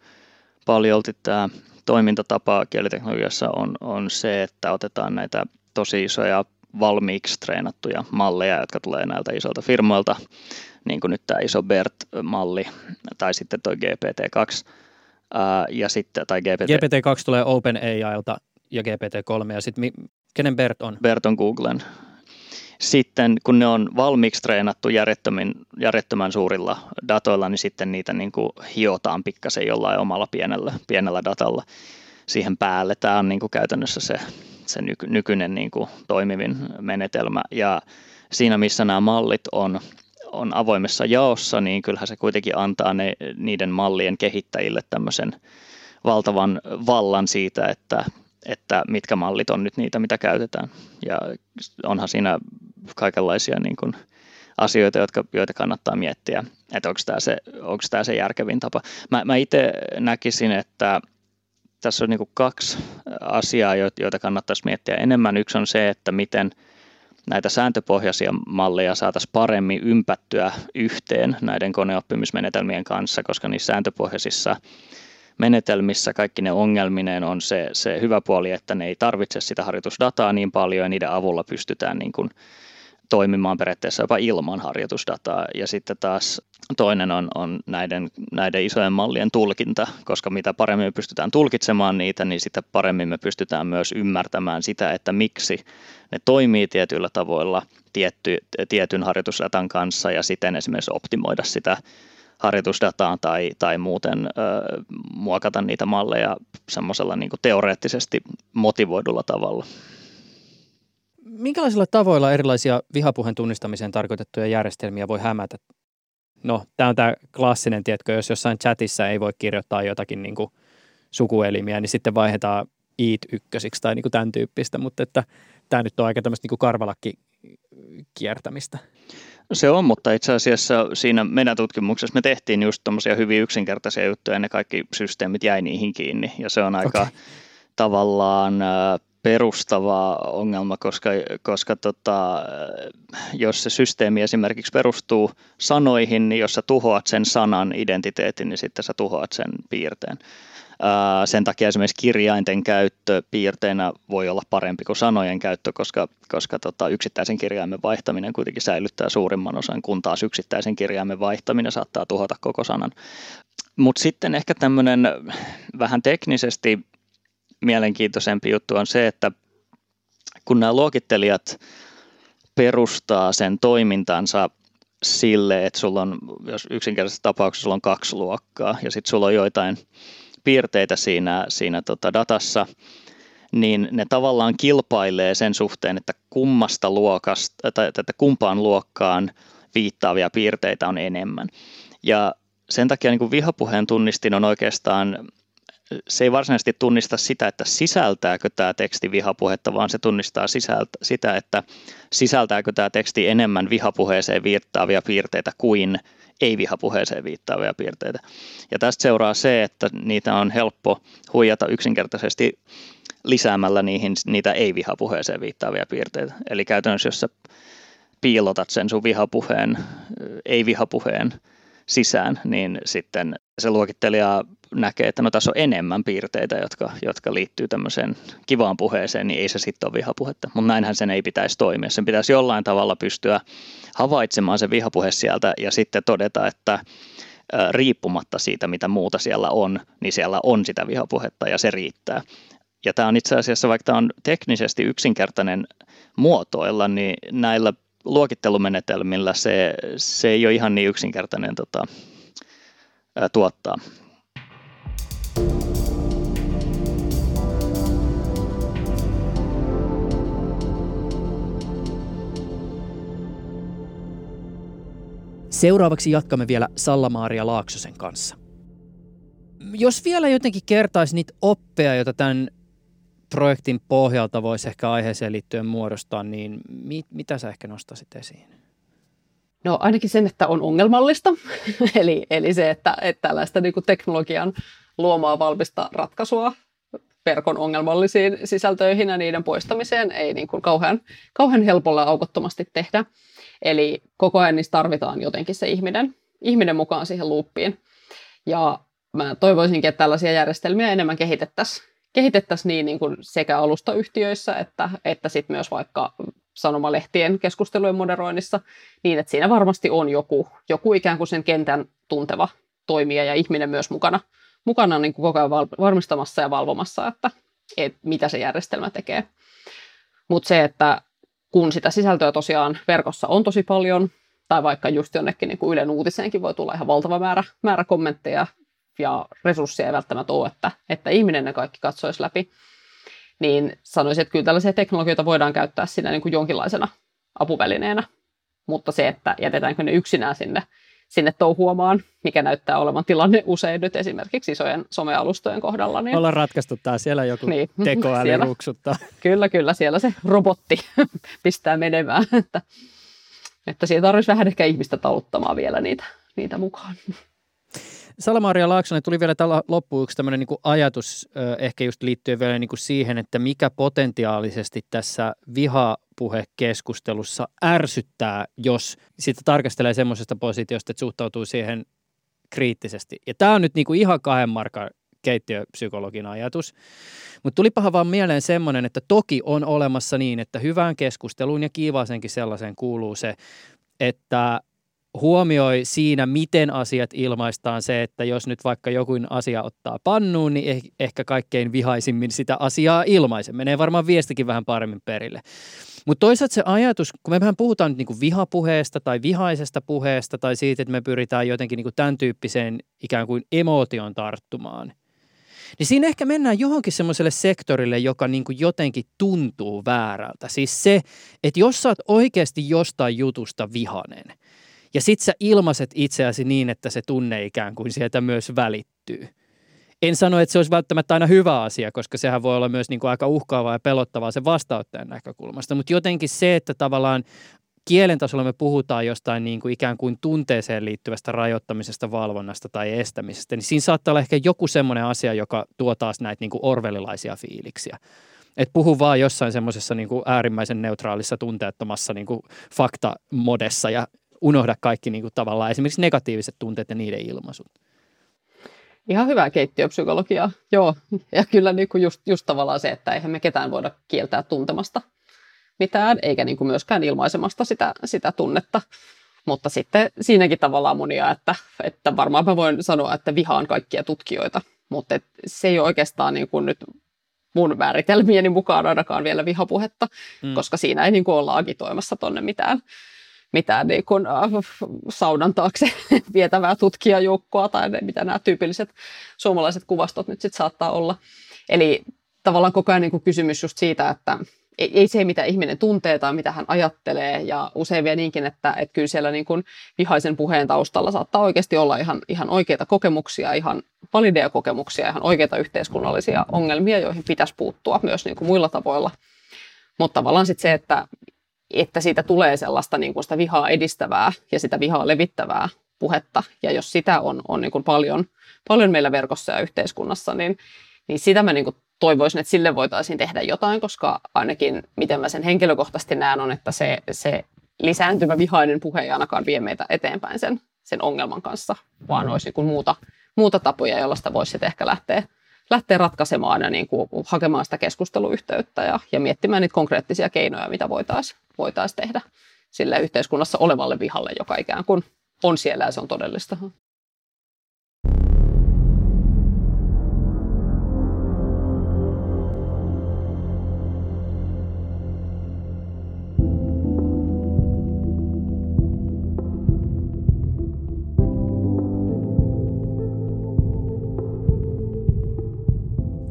paljolti tämä toimintatapa kieliteknologiassa on, on se, että otetaan näitä tosi isoja valmiiksi treenattuja malleja, jotka tulee näiltä isolta firmoilta, niin kuin nyt tämä iso BERT-malli tai sitten tuo GPT-2, ää, ja sitten, tai GPT... GPT-2 tulee OpenAIlta ja GPT-3, ja sitten mi- kenen BERT on? BERT on Googlen. Sitten kun ne on valmiiksi treenattu järjettömän, suurilla datoilla, niin sitten niitä niin kuin hiotaan pikkasen jollain omalla pienellä, pienellä datalla siihen päälle. Tämä on niin kuin käytännössä se se nyky, nykyinen niin kuin toimivin menetelmä. Ja siinä, missä nämä mallit on, on avoimessa jaossa, niin kyllähän se kuitenkin antaa ne, niiden mallien kehittäjille tämmöisen valtavan vallan siitä, että, että mitkä mallit on nyt niitä, mitä käytetään. Ja onhan siinä kaikenlaisia niin kuin asioita, jotka, joita kannattaa miettiä, että onko tämä se, onko tämä se järkevin tapa. Mä, mä itse näkisin, että tässä on niin kaksi asiaa, joita kannattaisi miettiä enemmän. Yksi on se, että miten näitä sääntöpohjaisia malleja saataisiin paremmin ympättyä yhteen näiden koneoppimismenetelmien kanssa, koska niissä sääntöpohjaisissa menetelmissä kaikki ne ongelmineen on se, se hyvä puoli, että ne ei tarvitse sitä harjoitusdataa niin paljon ja niiden avulla pystytään niin kuin toimimaan periaatteessa jopa ilman harjoitusdataa. Ja sitten taas toinen on, on näiden, näiden isojen mallien tulkinta, koska mitä paremmin me pystytään tulkitsemaan niitä, niin sitä paremmin me pystytään myös ymmärtämään sitä, että miksi ne toimii tietyillä tavoilla tietty, tietyn harjoitusdatan kanssa ja siten esimerkiksi optimoida sitä harjoitusdataa tai, tai muuten ö, muokata niitä malleja semmoisella niin teoreettisesti motivoidulla tavalla minkälaisilla tavoilla erilaisia vihapuheen tunnistamiseen tarkoitettuja järjestelmiä voi hämätä? No, tämä on tämä klassinen, tietkö, jos jossain chatissa ei voi kirjoittaa jotakin niin kuin sukuelimiä, niin sitten vaihdetaan iit ykkösiksi tai niin kuin tämän tyyppistä, mutta että tämä nyt on aika tämmöistä niin karvalakki kiertämistä. Se on, mutta itse asiassa siinä meidän tutkimuksessa me tehtiin just tämmöisiä hyvin yksinkertaisia juttuja ja ne kaikki systeemit jäi niihin kiinni ja se on aika okay. tavallaan perustava ongelma, koska, koska tota, jos se systeemi esimerkiksi perustuu sanoihin, niin jos sä tuhoat sen sanan identiteetin, niin sitten sä tuhoat sen piirteen. Sen takia esimerkiksi kirjainten käyttö piirteinä voi olla parempi kuin sanojen käyttö, koska, koska tota, yksittäisen kirjaimen vaihtaminen kuitenkin säilyttää suurimman osan, kun taas yksittäisen kirjaimen vaihtaminen saattaa tuhota koko sanan. Mutta sitten ehkä tämmöinen vähän teknisesti mielenkiintoisempi juttu on se, että kun nämä luokittelijat perustaa sen toimintansa sille, että sulla on, jos yksinkertaisessa tapauksessa sulla on kaksi luokkaa ja sitten sulla on joitain piirteitä siinä, siinä tota datassa, niin ne tavallaan kilpailee sen suhteen, että kummasta luokasta, tai että kumpaan luokkaan viittaavia piirteitä on enemmän. Ja sen takia niin kuin vihapuheen tunnistin on oikeastaan se ei varsinaisesti tunnista sitä, että sisältääkö tämä teksti vihapuhetta, vaan se tunnistaa sisältä, sitä, että sisältääkö tämä teksti enemmän vihapuheeseen viittaavia piirteitä kuin ei-vihapuheeseen viittaavia piirteitä. Ja tästä seuraa se, että niitä on helppo huijata yksinkertaisesti lisäämällä niihin niitä ei-vihapuheeseen viittaavia piirteitä. Eli käytännössä, jos sä piilotat sen sun vihapuheen, ei-vihapuheen sisään, niin sitten se luokittelija näkee, että no tässä on enemmän piirteitä, jotka, jotka liittyy tämmöiseen kivaan puheeseen, niin ei se sitten ole vihapuhetta. Mutta näinhän sen ei pitäisi toimia. Sen pitäisi jollain tavalla pystyä havaitsemaan se vihapuhe sieltä ja sitten todeta, että riippumatta siitä, mitä muuta siellä on, niin siellä on sitä vihapuhetta ja se riittää. Ja tämä on itse asiassa, vaikka tämä on teknisesti yksinkertainen muotoilla, niin näillä luokittelumenetelmillä se, se ei ole ihan niin yksinkertainen tota, tuottaa. Seuraavaksi jatkamme vielä Salla-Maaria Laaksosen kanssa. Jos vielä jotenkin kertaisi niitä oppeja, joita tämän projektin pohjalta voisi ehkä aiheeseen liittyen muodostaa, niin mit, mitä sä ehkä nostaisit esiin? No ainakin sen, että on ongelmallista, eli, eli se, että, että tällaista niin kuin teknologian luomaa valmista ratkaisua verkon ongelmallisiin sisältöihin ja niiden poistamiseen ei niin kuin kauhean, kauhean helpolla aukottomasti tehdä. Eli koko ajan niistä tarvitaan jotenkin se ihminen, ihminen mukaan siihen luuppiin. Ja mä toivoisinkin, että tällaisia järjestelmiä enemmän kehitettäisiin kehitettäisiin niin, niin kuin sekä alustayhtiöissä että, että sit myös vaikka sanomalehtien keskustelujen moderoinnissa, niin että siinä varmasti on joku, joku ikään kuin sen kentän tunteva toimija ja ihminen myös mukana, mukana niin kuin koko ajan varmistamassa ja valvomassa, että, että mitä se järjestelmä tekee. Mutta se, että kun sitä sisältöä tosiaan verkossa on tosi paljon, tai vaikka just jonnekin niin kuin Ylen uutiseenkin voi tulla ihan valtava määrä, määrä kommentteja ja resursseja ei välttämättä ole, että, että ihminen ne kaikki katsoisi läpi, niin sanoisin, että kyllä tällaisia teknologioita voidaan käyttää siinä niin kuin jonkinlaisena apuvälineenä, mutta se, että jätetäänkö ne yksinään sinne, sinne touhuamaan, mikä näyttää olevan tilanne usein nyt esimerkiksi isojen somealustojen kohdalla. Niin... Ollaan ratkaistu tämä, siellä joku niin. tekoäly siellä, ruksuttaa. Kyllä, kyllä, siellä se robotti pistää menemään, että, että siellä tarvitsisi vähän ehkä ihmistä taluttamaan vielä niitä, niitä mukaan. Salamaria Laaksonen tuli vielä tällä loppuun yksi tämmöinen niin ajatus, ehkä just liittyen vielä niin kuin siihen, että mikä potentiaalisesti tässä vihapuhekeskustelussa ärsyttää, jos sitä tarkastelee semmoisesta positiosta, että suhtautuu siihen kriittisesti. Ja tämä on nyt niin kuin ihan kahden markan keittiöpsykologin ajatus. Mutta tulipahan vaan mieleen semmoinen, että toki on olemassa niin, että hyvään keskusteluun ja kiivaasenkin sellaiseen kuuluu se, että huomioi siinä, miten asiat ilmaistaan se, että jos nyt vaikka joku asia ottaa pannuun, niin eh- ehkä kaikkein vihaisimmin sitä asiaa ilmaisen. Menee varmaan viestikin vähän paremmin perille. Mutta toisaalta se ajatus, kun me vähän puhutaan nyt niinku vihapuheesta tai vihaisesta puheesta tai siitä, että me pyritään jotenkin niinku tämän tyyppiseen ikään kuin emootion tarttumaan, niin siinä ehkä mennään johonkin semmoiselle sektorille, joka niin kuin jotenkin tuntuu väärältä. Siis se, että jos sä oot oikeasti jostain jutusta vihanen – ja sit sä ilmaiset itseäsi niin, että se tunne ikään kuin sieltä myös välittyy. En sano, että se olisi välttämättä aina hyvä asia, koska sehän voi olla myös niin kuin aika uhkaavaa ja pelottavaa sen vastaanottajan näkökulmasta. Mutta jotenkin se, että tavallaan kielen tasolla me puhutaan jostain niin kuin ikään kuin tunteeseen liittyvästä rajoittamisesta, valvonnasta tai estämisestä, niin siinä saattaa olla ehkä joku semmoinen asia, joka tuo taas näitä niin kuin orvelilaisia fiiliksiä. Et puhu vaan jossain semmoisessa niin äärimmäisen neutraalissa, tunteettomassa niin kuin faktamodessa ja unohda kaikki niin kuin tavallaan esimerkiksi negatiiviset tunteet ja niiden ilmaisut. Ihan hyvää keittiöpsykologiaa, joo. Ja kyllä niin kuin just, just tavallaan se, että eihän me ketään voida kieltää tuntemasta mitään, eikä niin kuin myöskään ilmaisemasta sitä, sitä tunnetta. Mutta sitten siinäkin tavallaan monia, että, että varmaan mä voin sanoa, että vihaan kaikkia tutkijoita, mutta et se ei ole oikeastaan niin kuin nyt mun määritelmieni mukaan ainakaan vielä vihapuhetta, mm. koska siinä ei niin kuin olla agitoimassa tonne mitään mitään niin kuin, äh, saunan taakse vietävää tutkijajoukkoa tai ne, mitä nämä tyypilliset suomalaiset kuvastot nyt sitten saattaa olla. Eli tavallaan koko ajan niin kuin kysymys just siitä, että ei, ei se, mitä ihminen tuntee tai mitä hän ajattelee, ja usein vielä niinkin, että, että kyllä siellä niin kuin vihaisen puheen taustalla saattaa oikeasti olla ihan, ihan oikeita kokemuksia, ihan valideja kokemuksia, ihan oikeita yhteiskunnallisia ongelmia, joihin pitäisi puuttua myös niin kuin muilla tavoilla. Mutta tavallaan sitten se, että että siitä tulee sellaista niin kuin sitä vihaa edistävää ja sitä vihaa levittävää puhetta. Ja jos sitä on, on niin kuin paljon, paljon meillä verkossa ja yhteiskunnassa, niin, niin sitä mä niin kuin toivoisin, että sille voitaisiin tehdä jotain, koska ainakin miten mä sen henkilökohtaisesti näen on, että se, se lisääntyvä vihainen puhe ei ainakaan vie meitä eteenpäin sen, sen ongelman kanssa, vaan olisi niin kuin muuta, muuta tapoja, joilla sitä voisi ehkä lähteä, lähteä ratkaisemaan ja niin kuin hakemaan sitä keskusteluyhteyttä ja, ja miettimään niitä konkreettisia keinoja, mitä voitaisiin voitais tehdä sille yhteiskunnassa olevalle vihalle, joka ikään kuin on siellä ja se on todellista.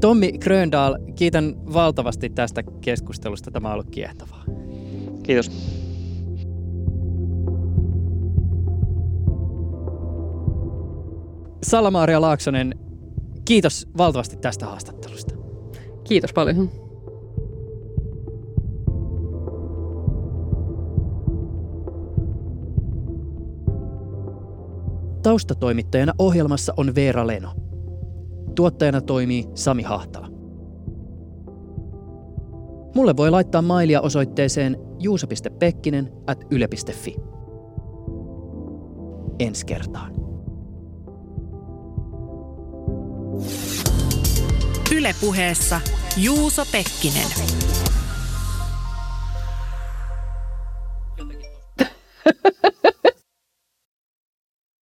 Tommi Gröndal, kiitän valtavasti tästä keskustelusta. Tämä on ollut kiehtovaa. Kiitos. Salamaaria Laaksonen, kiitos valtavasti tästä haastattelusta. Kiitos paljon. Taustatoimittajana ohjelmassa on Veera Leno. Tuottajana toimii Sami Hahtala. Mulle voi laittaa mailia osoitteeseen juuso.pekkinen at yle.fi. Ensi kertaan. Ylepuheessa Juuso Pekkinen. Jotenkin